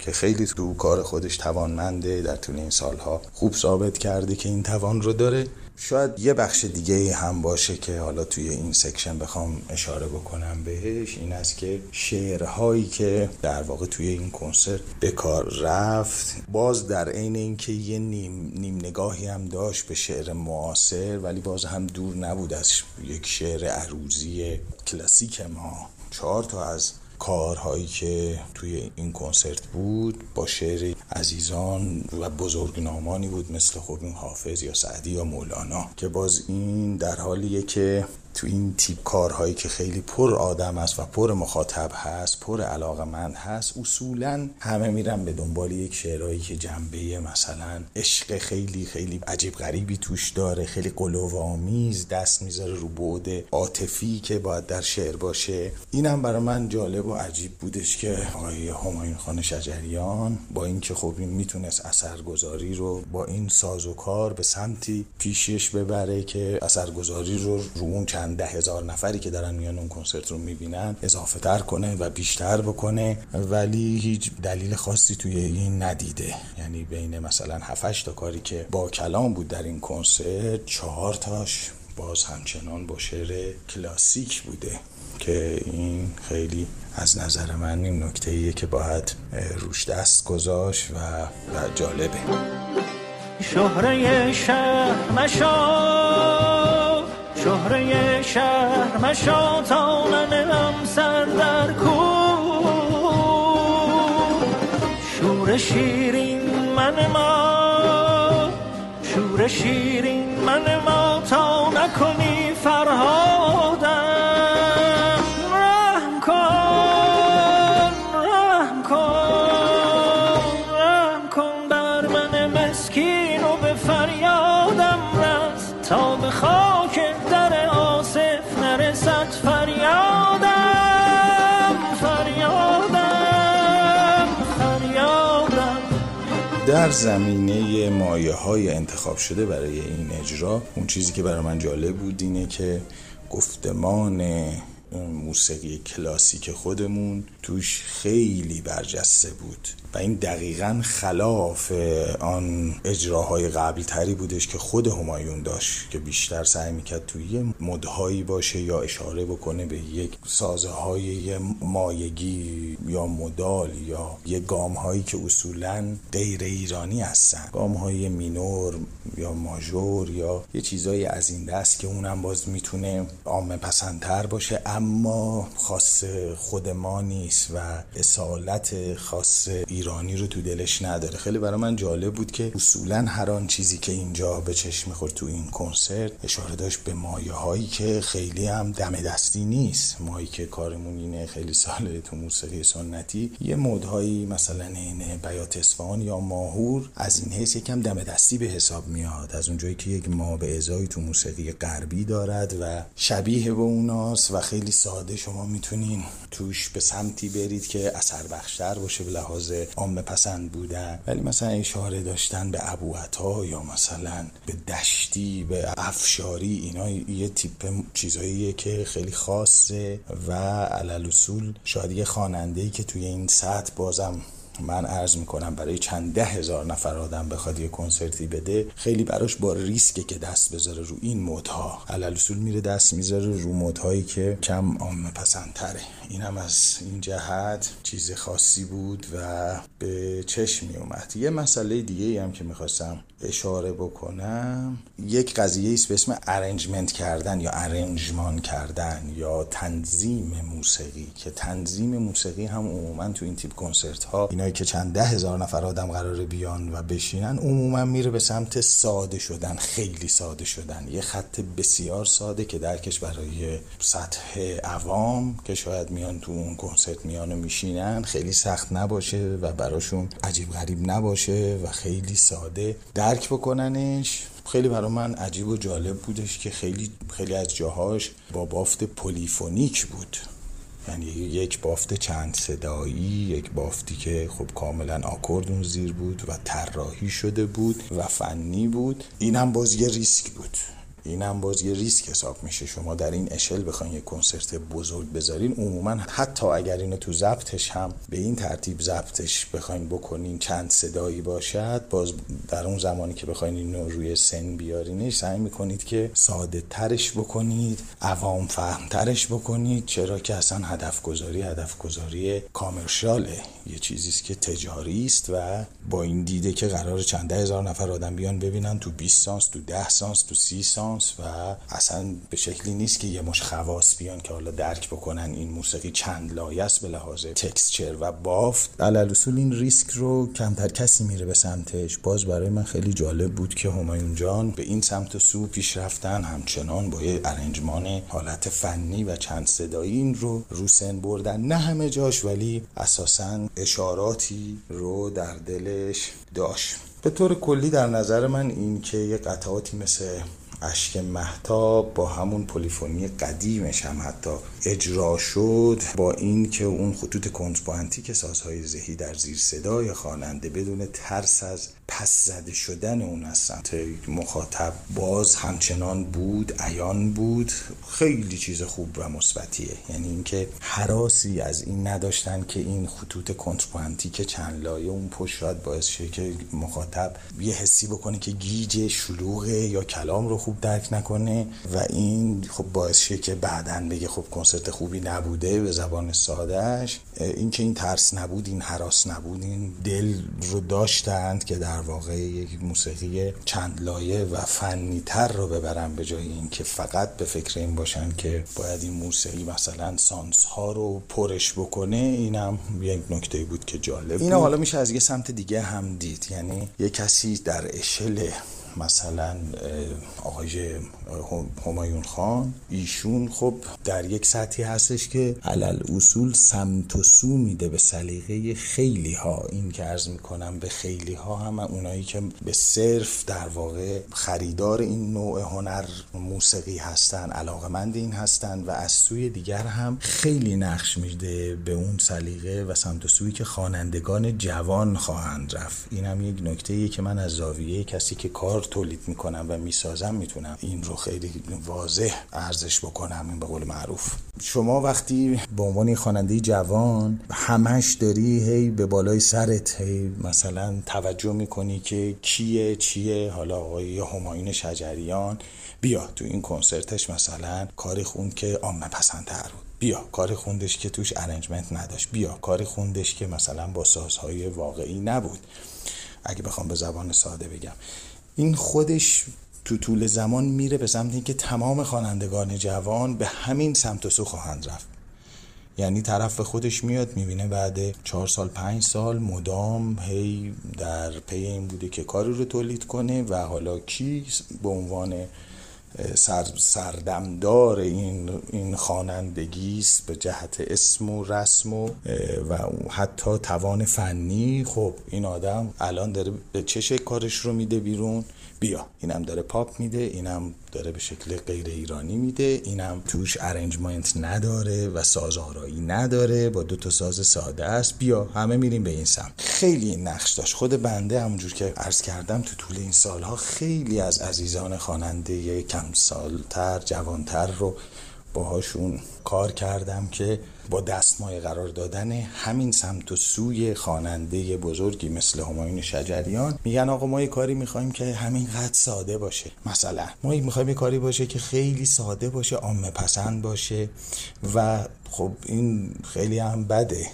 که خیلی تو کار خودش توانمنده در طول این سالها خوب ثابت کرده که این توان رو داره. شاید یه بخش دیگه هم باشه که حالا توی این سکشن بخوام اشاره بکنم بهش این است که شعرهایی که در واقع توی این کنسرت به کار رفت باز در عین اینکه یه نیم, نیم نگاهی هم داشت به شعر معاصر ولی باز هم دور نبود از یک شعر عروضی کلاسیک ما. چهار تا از کارهایی که توی این کنسرت بود با شعر عزیزان و بزرگنامانی بود مثل خب این حافظ یا سعدی یا مولانا که باز این در حالیه که تو این تیپ کارهایی که خیلی پر آدم است و پر مخاطب هست پر علاقه مند هست اصولا همه میرن به دنبال یک شعرهایی که جنبه مثلا عشق خیلی خیلی عجیب غریبی توش داره خیلی قلوب آمیز دست می‌ذاره رو بعد عاطفی که باید در شعر باشه. اینم برای من جالب و عجیب بودش که آقای همایون خان شجریان با اینکه خب این می‌تونست اثرگذاری رو با این سازوکار به سمتی پیشش ببره که اثرگذاری رو رو اون چند ده هزار نفری که دارن میان اون کنسرت رو می‌بینن اضافه تر کنه و بیشتر بکنه. ولی هیچ دلیل خاصی توی این ندیده. یعنی بین مثلا 7 تا کاری که با کلام بود در این کنسرت چهار تاش باز همچنان با شعر کلاسیک بوده که این خیلی از نظر من این نکته ایه که باید روش دست گذاشت و, و جالبه. شهره شهر شهره شهر مشا تا ننم سر در کو. شور شیرین من ما شور شیرین من ما تا نکنی. در زمینه مایه های انتخاب شده برای این اجرا اون چیزی که برای من جالب بود اینه که گفتمان موسیقی کلاسیک خودمون توش خیلی برجسته بود. و این دقیقا خلاف آن اجراهای قبل تری بودش که خود همایون داشت که بیشتر سعی می‌کرد توی یه مدهایی باشه یا اشاره بکنه به یک سازه های یه مایگی یا مدال یا یه گام هایی که اصولا غیر ایرانی هستن. گام های مینور یا ماژور یا یه چیزایی از این دست که اونم باز می‌تونه عامه پسندتر باشه. اما خاص خود ما نیست و اصالت خاص ایرانی رو تو دلش نداره. خیلی برای من جالب بود که اصولا هر آن چیزی که اینجا به چشم می‌خورد تو این کنسرت اشاره داشت به مایه هایی که خیلی هم دم دستی نیست. مایی که کارمون اینه خیلی ساله تو موسیقی سنتی. یه مودهایی مثلا این بیات اصفهان یا ماهور از این حیث یکم دم دستی به حساب میاد. از اونجایی که یک ما به ازایی تو موسیقی غربی دارد و شبیه به اوناست و خیلی ساده شما می‌تونین توش به سمتی برید که اثر بخشتر باشه به لحاظ عام پسند بودن. ولی مثلا اشاره داشتن به ابوعطا یا مثلا به دشتی به افشاری اینا یه تیپ چیزاییه که خیلی خاصه و علل اصول شاید یه که توی این سطح بازم من عرض می‌کنم برای چند ده هزار نفر آدم بخواد یه کنسرتی بده خیلی براش با ریسکه که دست بذاره رو این مدها علل اصول میره دست می‌ذاره رو مدهایی که کم عامه پسندتره این هم از این جهت چیز خاصی بود و به چشم می اومد. یه مسئله دیگه هم که می‌خواستم اشاره بکنم یک قضیه است به اسم ارنجمنت کردن یا ارنجمان کردن یا تنظیم موسیقی که تنظیم موسیقی هم عموما تو این تیپ کنسرت ها اینایی که چند ده هزار نفر آدم قراره بیان و بشینن عموما میره به سمت ساده شدن خیلی ساده شدن. یه خط بسیار ساده که درکش برای سطح عوام که شاید میان تو اون کنسرت میان میشینن خیلی سخت نباشه و براشون عجیب غریب نباشه و خیلی ساده درک بکننش. خیلی برای من عجیب و جالب بودش که خیلی خیلی از جاهاش با بافت polyphonic بود. یعنی یک بافت چند صدایی یک بافتی که خب کاملا آکورد اون زیر بود و طراحی شده بود و فنی بود. این هم باز یه ریسک بود. این هم باز یه ریسک حساب میشه. شما در این اشل بخواین یه کنسرت بزرگ بذارین عموما حتی اگر اینو تو ضبطش هم به این ترتیب ضبطش بخواین بکنین چند صدایی باشد باز در اون زمانی که بخواین اینو روی سن بیارینش سعی می‌کنید که ساده ترش بکنید عوام فهم ترش بکنید چرا که اصلا هدف گذاری هدف گذاری کامرشاله یه چیزیست که تجاری است و با این دیده که قرار چند هزار نفر آدم بیان ببینن تو 20 سانس تو 10 سانس تو 30 سانس. و اصلا به شکلی نیست که یه مش خواص بیان که حالا درک بکنن این موسیقی چند لایه است به لحاظ تکسچر و بافت. علل اصول این ریسک رو کمتر کسی میره به سمتش. باز برای من خیلی جالب بود که همایون جان به این سمت و سو پیش رفتن همچنان با یه ارنجمان حالت فنی و چند صدایی این رو رو سن بردن. نه همه جاش ولی اساسا اشاراتی رو در دلش داشت. به طور کلی در نظر من این که یه قطعاتی مثل اشک محتاب با همون پلیفونی قدیمش هم حتی اجرا شد با این که اون خطوط کنترپوانتی که سازهای ذهی در زیر صدای خواننده بدون ترس از پس زده شدن اون از سمت مخاطب باز همچنان بود عیان بود. خیلی چیز خوب و مثبتیه. یعنی اینکه حراسی از این نداشتن که این خطوط کنترپوانتی که چند لایه اون پشت شاید باعث شه که مخاطب یه حسی بکنه که گیج شلوغه یا کلام رو خوب درک نکنه و این خب باعث شه که بعدا بگه خب کنسرت خوبی نبوده به زبان سادهش این که این ترس نبود این حراس نبود این دل رو داشتند که در واقع یک موسیقی چند لایه و فنی تر رو ببرن به جای اینکه فقط به فکر این باشن که باید این موسیقی مثلا سانس ها رو پرش بکنه اینم یک نکته بود که جالب بود. حالا میشه از یه سمت دیگه هم دید یعنی یه کسی در اشل مثلا آقای همایون خان ایشون خب در یک سطحی هستش که علل اصول سمت و سو میده به سلیقه خیلی ها این که ارز می‌کنم به خیلی ها هم اونایی که به صرف در واقع خریدار این نوع هنر موسیقی هستن علاقمند این هستن و از سوی دیگر هم خیلی نقش میده به اون سلیقه و سمت و سوی که خوانندگان جوان خواهند رفت. این هم یک نکته که من از زاویه کسی که کار تولید می‌کنم و می‌سازم می‌تونم این رو خیلی واضح ارزش بکنم این به قول معروف. شما وقتی به عنوان خواننده جوان همش داری هی به بالای سرت هی مثلا توجه می‌کنی که کیه چیه؟ حالا آقای همایون شجریان بیا تو این کنسرتش مثلا کاری خوند که عامه پسندتر بود. بیا کاری خوندش که توش ارنجمنت نداشت. بیا کاری خوندش که مثلا با سازهای واقعی نبود. اگه بخوام به زبان ساده بگم. این خودش تو طول زمان میره به سمت اینکه تمام خوانندگان جوان به همین سمت و سو خواهند رفت. یعنی طرف به خودش میاد می‌بینه بعد چهار سال پنج سال مدام هی در پی این بوده که کاری رو تولید کنه و حالا کی به عنوان سر سردمدار این این خوانندگی است به جهت اسم و رسم و و حتی توان فنی. خب این آدم الان داره به چه کارش رو میده بیرون؟ بیا. اینم داره پاپ میده اینم داره به شکل غیر ایرانی میده اینم توش ارنجمنت نداره و ساز آرایی نداره با دو تا ساز ساده است. بیا همه میریم به این سمت. خیلی نقش داشت. خود بنده همونجور که عرض کردم تو طول این سالها خیلی از عزیزان خواننده کم سالتر جوانتر رو باهاشون کار کردم که با دستمایه قرار دادن همین سمت و سوی خواننده بزرگی مثل همایون شجریان میگن آقا ما یه کاری می‌خوایم که همین قد ساده باشه. مثلا ما می‌خوایم یه کاری باشه که خیلی ساده باشه عامه پسند باشه و خب این خیلی هم بده.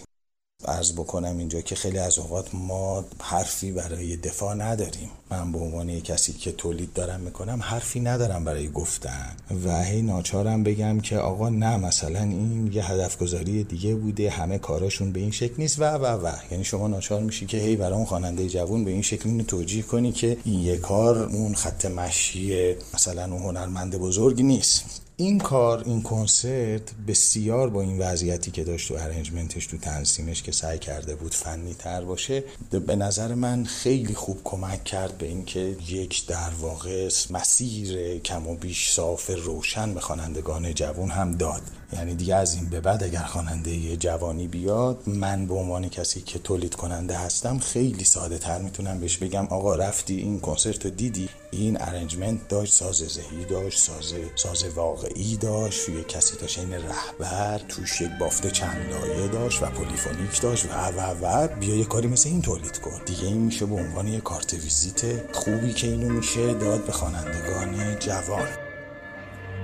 ارز بکنم اینجا که خیلی از اوقات ما حرفی برای دفاع نداریم. من به عنوان کسی که تولید دارم می‌کنم حرفی ندارم برای گفتن. و هی ناچارم بگم که آقا نه مثلا این یه هدف گذاری دیگه بوده همه کاراشون به این شکل نیست. و و و. یعنی شما ناچار میشی که هی برای اون خواننده جوون به این شکل اینو توجیه کنی که این یه کار اون خط مشی مثلا اون هنرمند بزرگ نیست. این کار این کنسرت بسیار با این وضعیتی که داشت تو arrangement ش تو تنظیمش که سعی کرده بود فنی تر باشه به نظر من خیلی خوب کمک کرد به اینکه یک در واقع مسیر کم و بیش صاف روشن به خوانندگان جوان هم داد. یعنی دیگه از این به بعد اگر خواننده جوانی بیاد من به عنوان کسی که تولید کننده هستم خیلی ساده تر می‌تونم بهش بگم آقا رفتی این کنسرت رو دیدی؟ این arrangement داشت ساز زهی داشت ساز ساز واقعی داشت توی کسی تا این رهبر توش یک بافت چند لایه داشت و پلیفونیک داشت و و و بیا یه کاری مثل این تولید کن. دیگه این میشه به عنوان یه کارت ویزیت خوبی که اینو میشه داد به خوانندگان جوان.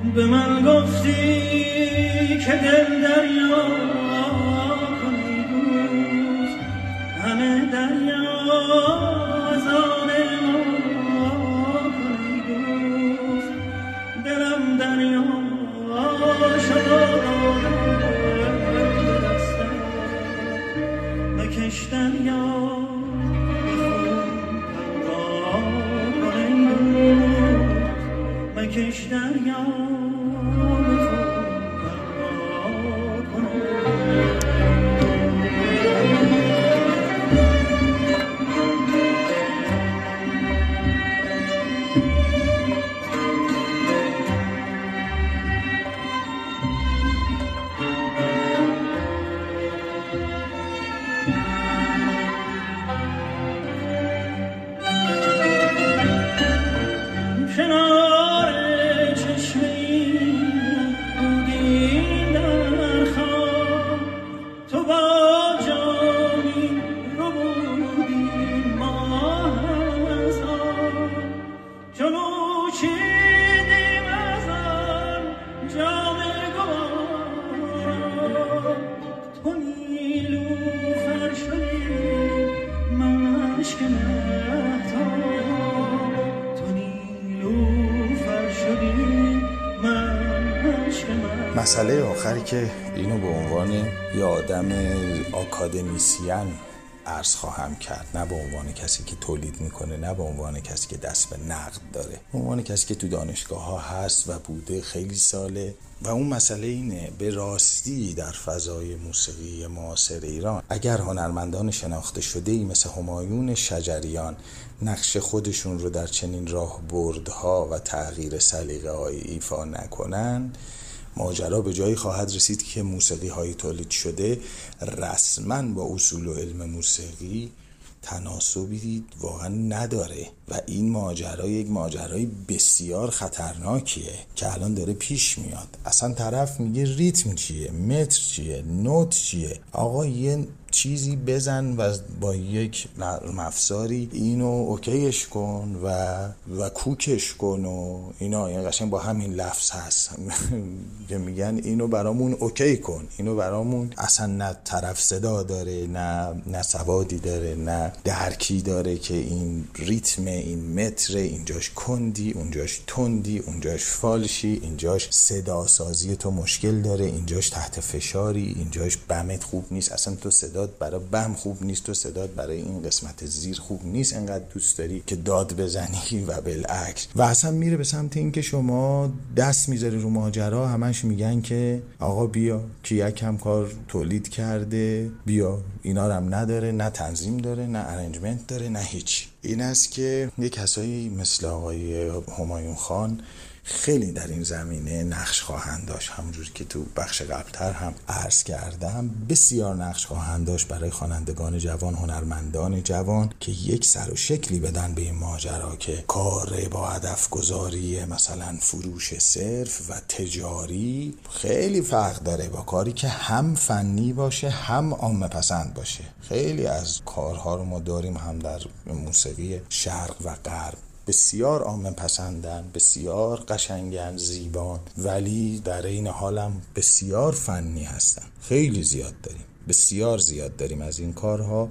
به من گفتی که دل دریا مکش دریا. آکادمیسیان عرض خواهم کرد. نه به عنوان کسی که تولید می‌کنه نه به عنوان کسی که دست به نقد داره. به عنوان کسی که تو دانشگاه ها هست و بوده خیلی ساله. و اون مسئله اینه به راستی در فضای موسیقی معاصر ایران اگر هنرمندان شناخته شده ای مثل همایون شجریان نقش خودشون رو در چنین راه بردها و تغییر سلیقه ایفا نکنن ماجرا به جایی خواهد رسید که موسیقی های تولید شده رسما با اصول و علم موسیقی تناسبی واقعا نداره و این ماجرا یک ماجرای بسیار خطرناکیه که الان داره پیش میاد. اصلا طرف میگه ریتم چیه متر چیه نوت چیه؟ آقا یه چیزی بزن و با یک نرم افزاری اینو اوکیش کن و و کوکش کن و اینا. یعنی قشنگ با همین لفظ هست. که میگن اینو برامون اوکی کن. اینو برامون اصلا نه طرف صدا داره نه نه سوادی داره نه درکی داره که این ریتم این متر اینجاش کندی اونجاش تندی اونجاش فالشی اینجاش صدا سازی تو مشکل داره اینجاش تحت فشاری اینجاش بمت خوب نیست. اصلا تو صدات برای بم خوب نیست تو صدات برای این قسمت زیر خوب نیست انقدر دوست داری که داد بزنی و بالعکس. و اصلا میره به سمت اینکه شما دست می‌ذاری رو ماجرا همش میگن که آقا بیا کی یکم کار تولید کرده بیا اینا هم نداره نه تنظیم داره نه ارنجمنت داره نه هیچ. این است که یه کسایی مثل آقای همایون خان خیلی در این زمینه نقش خواهند داشت. همونجور که تو بخش قبلتر هم عرض کردم بسیار نقش خواهند داشت برای خوانندگان جوان هنرمندان جوان که یک سر و شکلی بدن به این ماجرا که کار با هدف گذاری مثلا فروش صرف و تجاری خیلی فرق داره با کاری که هم فنی باشه هم عامه پسند باشه. خیلی از کارها رو ما داریم هم در موسیقی شرق و غرب. بسیار عامه پسندن بسیار قشنگن زیبان. ولی در این حالم بسیار فنی هستن. خیلی زیاد داریم. بسیار زیاد داریم از این کارها.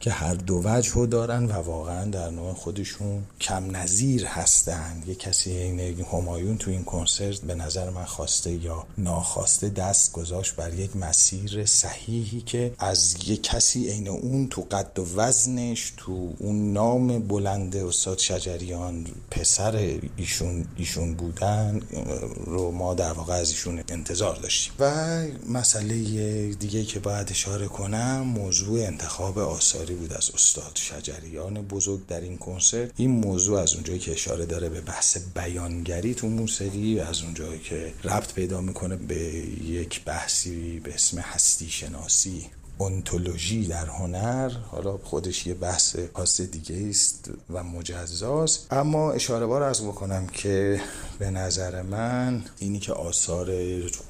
که هر دو وجه دارن و واقعا در نوع خودشون کم نظیر هستند یه کسی این همایون تو این کنسرت به نظر من خواسته یا ناخواسته دست گذاشت بر یک مسیر صحیحی که از یه کسی عین اون تو قد و وزنش تو اون نام بلند استاد شجریان پسر ایشون ایشون بودن رو ما در واقع از ایشون انتظار داشتیم. و مسئله دیگه که باید اشاره کنم موضوع انتخاب آثار بود از استاد شجریان بزرگ در این کنسرت. این موضوع از اونجایی که اشاره داره به بحث بیانگری تو موسیقی از اونجایی که ربط پیدا می‌کنه به یک بحثی به اسم هستی شناسی اونتولوژی در هنر. حالا خودش یه بحث خاص دیگه است و مجزاست. اما اشاره بار از بکنم که به نظر من اینی که آثار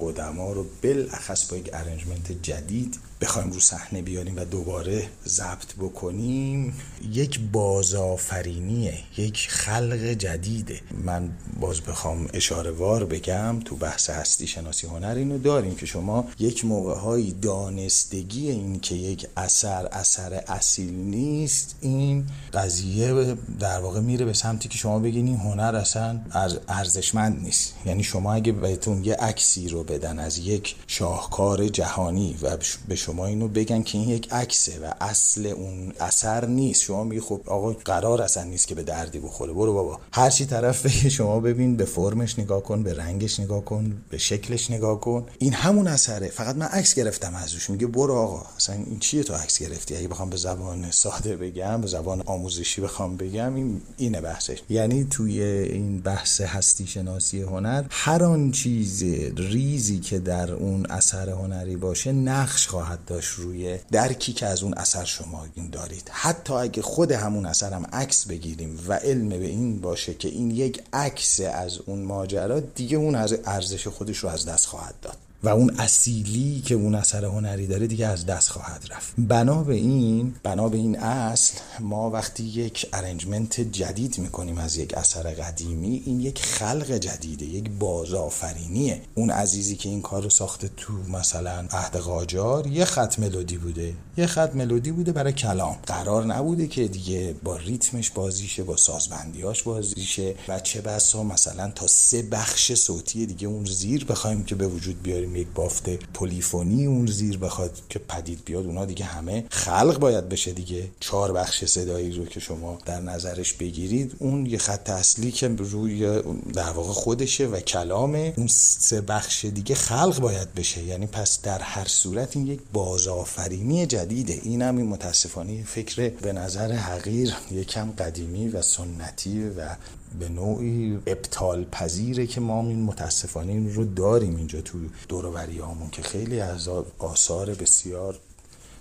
قدما رو بالاخص با یک ارنجمنت جدید بخوایم رو صحنه بیاریم و دوباره ضبط بکنیم یک بازآفرینیه یک خلق جدیده. من باز بخوام اشاره وار بگم تو بحث هستی شناسی هنر اینو داریم که شما یک موقع دانستگی این که یک اثر اثر اصیل نیست این قضیه در واقع میره به سمتی که شما بگین این هنر اصلا ارزشمند نیست. یعنی شما اگه بهتون یه عکسی رو بدن از یک شاهکار جهانی و به شما اینو بگن که این یک عکسه و اصل اون اثر نیست. شما میگی خب آقا قرار اصلا نیست که به دردی بخوره. برو بابا. هر چی طرف بگه شما ببین به فرمش نگاه کن به رنگش نگاه کن به شکلش نگاه کن. این همون اثره. فقط من عکس گرفتم ازش میگه برو آقا. اصلا این چیه تو عکس گرفتی؟ اگه بخوام به زبان ساده بگم به زبان آموزشی بخوام بگم این اینه بحثش. یعنی توی این بحث هستی شناسی هنر هر آن چیز ریزی که در اون اثر هنری باشه نقش خواهد داشت روی درکی که از اون اثر شما دارید. حتی اگه خود همون اثر هم عکس بگیریم و علم به این باشه که این یک عکس از اون ماجرا دیگه اون از ارزش خودش رو از دست خواهد داد. و اون اصیلی که اون اثر هنری داره دیگه از دست خواهد رفت. بنا به این بنا به این اصل ما وقتی یک ارنجمنت جدید می‌کنیم از یک اثر قدیمی این یک خلق جدیده یک بازآفرینیه. اون عزیزی که این کار رو ساخته تو مثلا عهد قاجار یه خط ملودی بوده. یه خط ملودی بوده برای کلام. قرار نبوده که دیگه با ریتمش بازیشه با سازبندیاش بازیشه و چه بسا مثلا تا سه بخش صوتی دیگه اون زیر بخوایم که به وجود بیاریم. یک بافت پلیفونی اون زیر بخواد که پدید بیاد اونا دیگه همه خلق باید بشه دیگه. چهار بخش صدایی رو که شما در نظرش بگیرید اون یه خط اصلی که روی در واقع خودشه و کلامه. اون سه بخش دیگه خلق باید بشه. یعنی پس در هر صورت این یک بازآفرینی جدیده. این هم این متاسفانه فکر به نظر حقیر یکم قدیمی و سنتی و به نوعی ابطال پذیره که ما این متاسفانه این رو داریم اینجا تو دوروبری همون که خیلی از آثار بسیار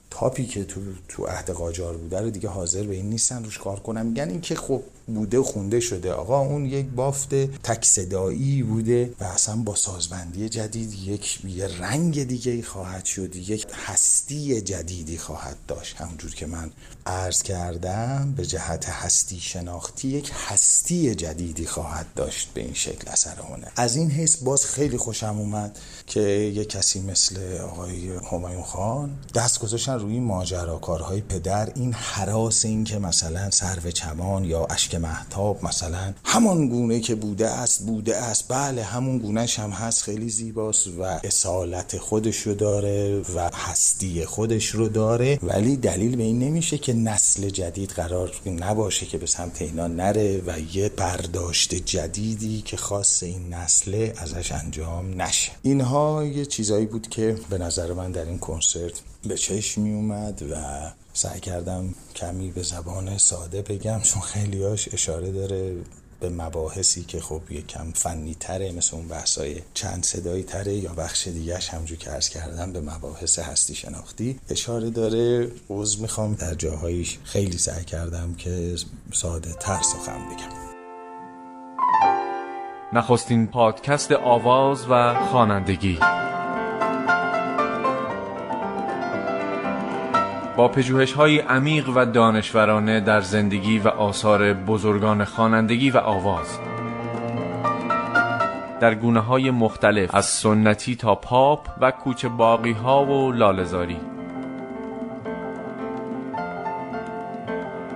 تاپی که تو تو عهد قاجار بوده رو دیگه حاضر به این نیستن روش کار کنم میگن این که خب بوده خونده شده. آقا اون یک بافت تک صدایی بوده و اصلا با سازبندی جدید یک یه رنگ دیگه خواهد شد یک هستی جدیدی خواهد داشت. همونجور که من عرض کردم به جهت هستی شناختی یک هستی جدیدی خواهد داشت به این شکل اثر هنر از این حس باز خیلی خوشم اومد که یک کسی مثل آقای همایون خان دست گذاشتن روی ماجراکارهای پدر. این حراس این که مثلا سرو چمان یا اشک محتاب مثلا همان گونه که بوده است بوده است. بله همون گونهش هم هست. خیلی زیباست و اصالت خودش رو داره و هستی خودش رو داره. ولی دلیل به این نمیشه که نسل جدید قرار نباشه که به سمت اینا نره و یه برداشت جدیدی که خاص این نسل ازش انجام نشه. اینها یه چیزایی بود که به نظر من در این کنسرت به چشم می اومد و سعی کردم کمی به زبان ساده بگم چون خیلیاش اشاره داره به مباحثی که خب یکم فنی تره مثل اون بحثای چند صدایی تره یا بخش دیگهش همجور که ارز کردم به مباحث هستی شناختی. اشاره داره عوض می‌خوام در جاهایش خیلی سعی کردم که ساده تر سخن بگم. نخستین پادکست آواز و خوانندگی. با پژوهش های عمیق و دانشورانه در زندگی و آثار بزرگان خوانندگی و آواز در گونه های مختلف از سنتی تا پاپ و کوچه باقی ها و لالزاری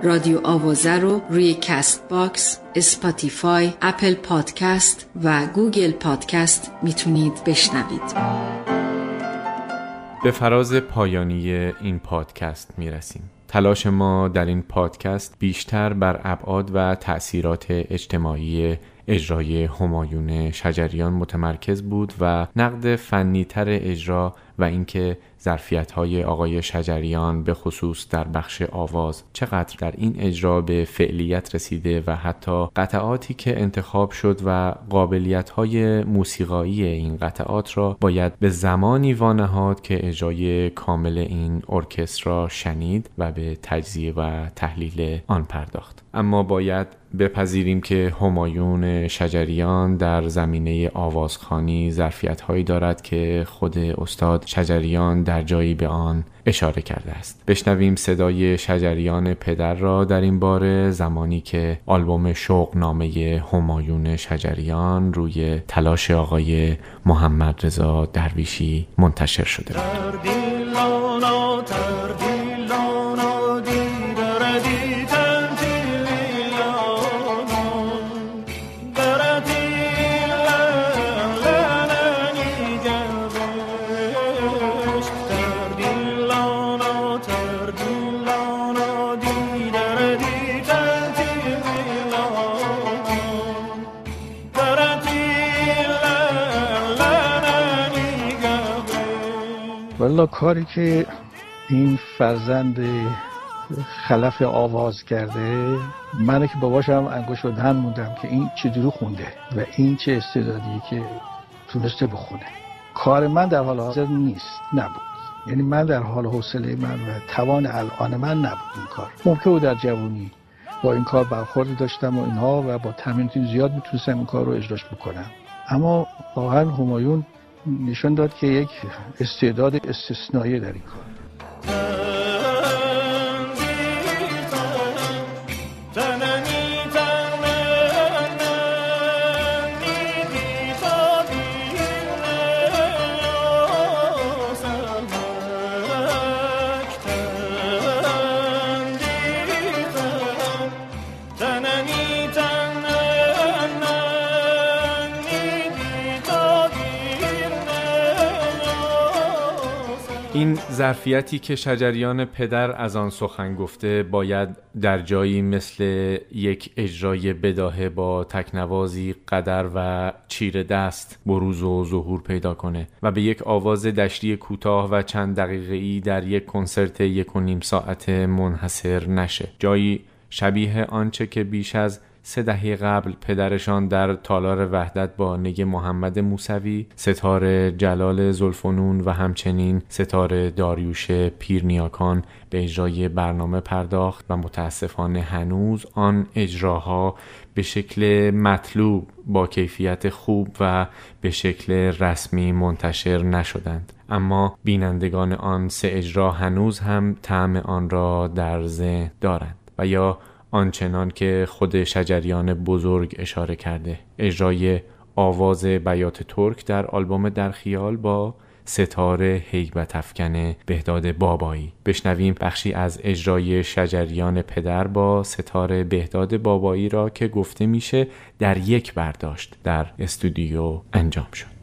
رادیو آوازه رو روی کست باکس، اسپاتیفای، اپل پادکست و گوگل پادکست می‌تونید بشنوید. به فراز پایانی این پادکست می‌رسیم. تلاش ما در این پادکست بیشتر بر ابعاد و تأثیرات اجتماعی اجرای همایون شجریان متمرکز بود و نقد فنیتر اجرا و اینکه ظرفیت های آقای شجریان به خصوص در بخش آواز چقدر در این اجرا به فعلیت رسیده و حتی قطعاتی که انتخاب شد و قابلیت های موسیقایی این قطعات را باید به زمانی وانهاد که اجرای کامل این ارکسترا شنید و به تجزیه و تحلیل آن پرداخت. اما باید بپذیریم که همایون شجریان در زمینه آوازخانی ظرفیت هایی دارد که خود استاد شجریان در جایی به آن اشاره کرده است. بشنویم صدای شجریان پدر را در این باره زمانی که آلبوم شوق نامه همایون شجریان روی تلاش آقای محمد رضا درویشی منتشر شده. بود والا کاری که این فرزند خلف آواز کرده من که باباشم انگوش دهن موندم که این چه درو خونده و این چه استعدادی که تونسته بخونه. کار من در حال حاضر نیست نبود. یعنی من در حال حوصله من و توان الان من نبود این کار. ممکن بود در جوانی با این کار برخوردی داشتم و اینها و با تمرین زیاد می‌تونستم این کار رو اجراش بکنم. اما واقعا همایون نشان داد که یک استعداد استثنایی در این کار. ظرفیتی که شجریان پدر از آن سخن گفته باید در جایی مثل یک اجرای بداهه با تکنوازی قدر و چیر دست بروز و ظهور پیدا کنه و به یک آواز دشتی کوتاه و چند دقیقه ای در یک کنسرت یک و نیم ساعت منحصر نشه. جایی شبیه آنچه که بیش از سه دهه قبل پدرشان در تالار وحدت با نگ محمد موسوی ستاره جلال زلفنون و همچنین ستاره داریوش پیرنیاکان به اجرای برنامه پرداخت و متاسفانه هنوز آن اجراها به شکل مطلوب با کیفیت خوب و به شکل رسمی منتشر نشدند. اما بینندگان آن سه اجرا هنوز هم طعم آن را در ذهن دارند و یا آنچنان که خود شجریان بزرگ اشاره کرده. اجرای آواز بیات ترک در آلبوم در خیال با ستاره هیبت افکن بهداد بابایی. بشنویم بخشی از اجرای شجریان پدر با ستاره بهداد بابایی را که گفته میشه در یک برداشت در استودیو انجام شد.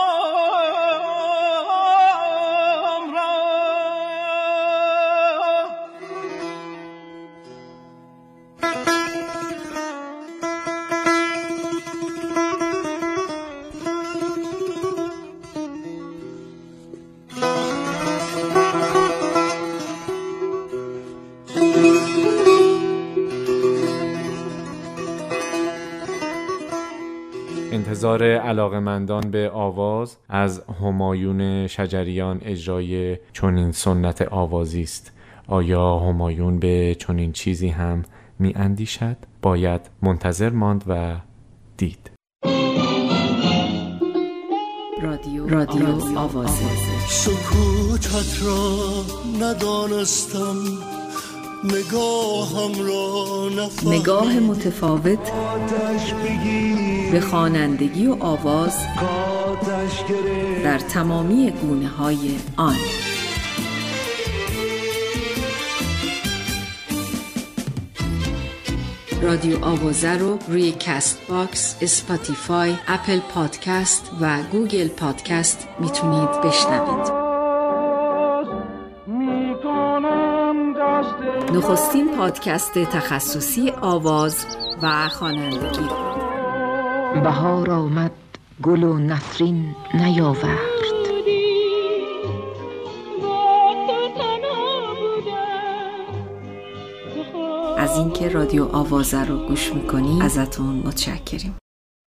انتظار علاقمندان به آواز از همایون شجریان اجرای چنین سنت آوازی است. آیا همایون به چنین چیزی هم می اندیشد؟ باید منتظر ماند و دید. رادیو, رادیو آوازه. سکوتت را ندانستم. نگاه متفاوت به خوانندگی و آواز در تمامی گونه های آن. رادیو آوازه رو روی کست باکس، اسپاتیفای، اپل پادکست و گوگل پادکست می‌تونید بشنوید. نخستین پادکست تخصصی آواز و خوانندگی. بهار آمد گل و نفرین نیاورد. از اینکه رادیو آوازه رو گوش می‌کنی ازتون متشکریم.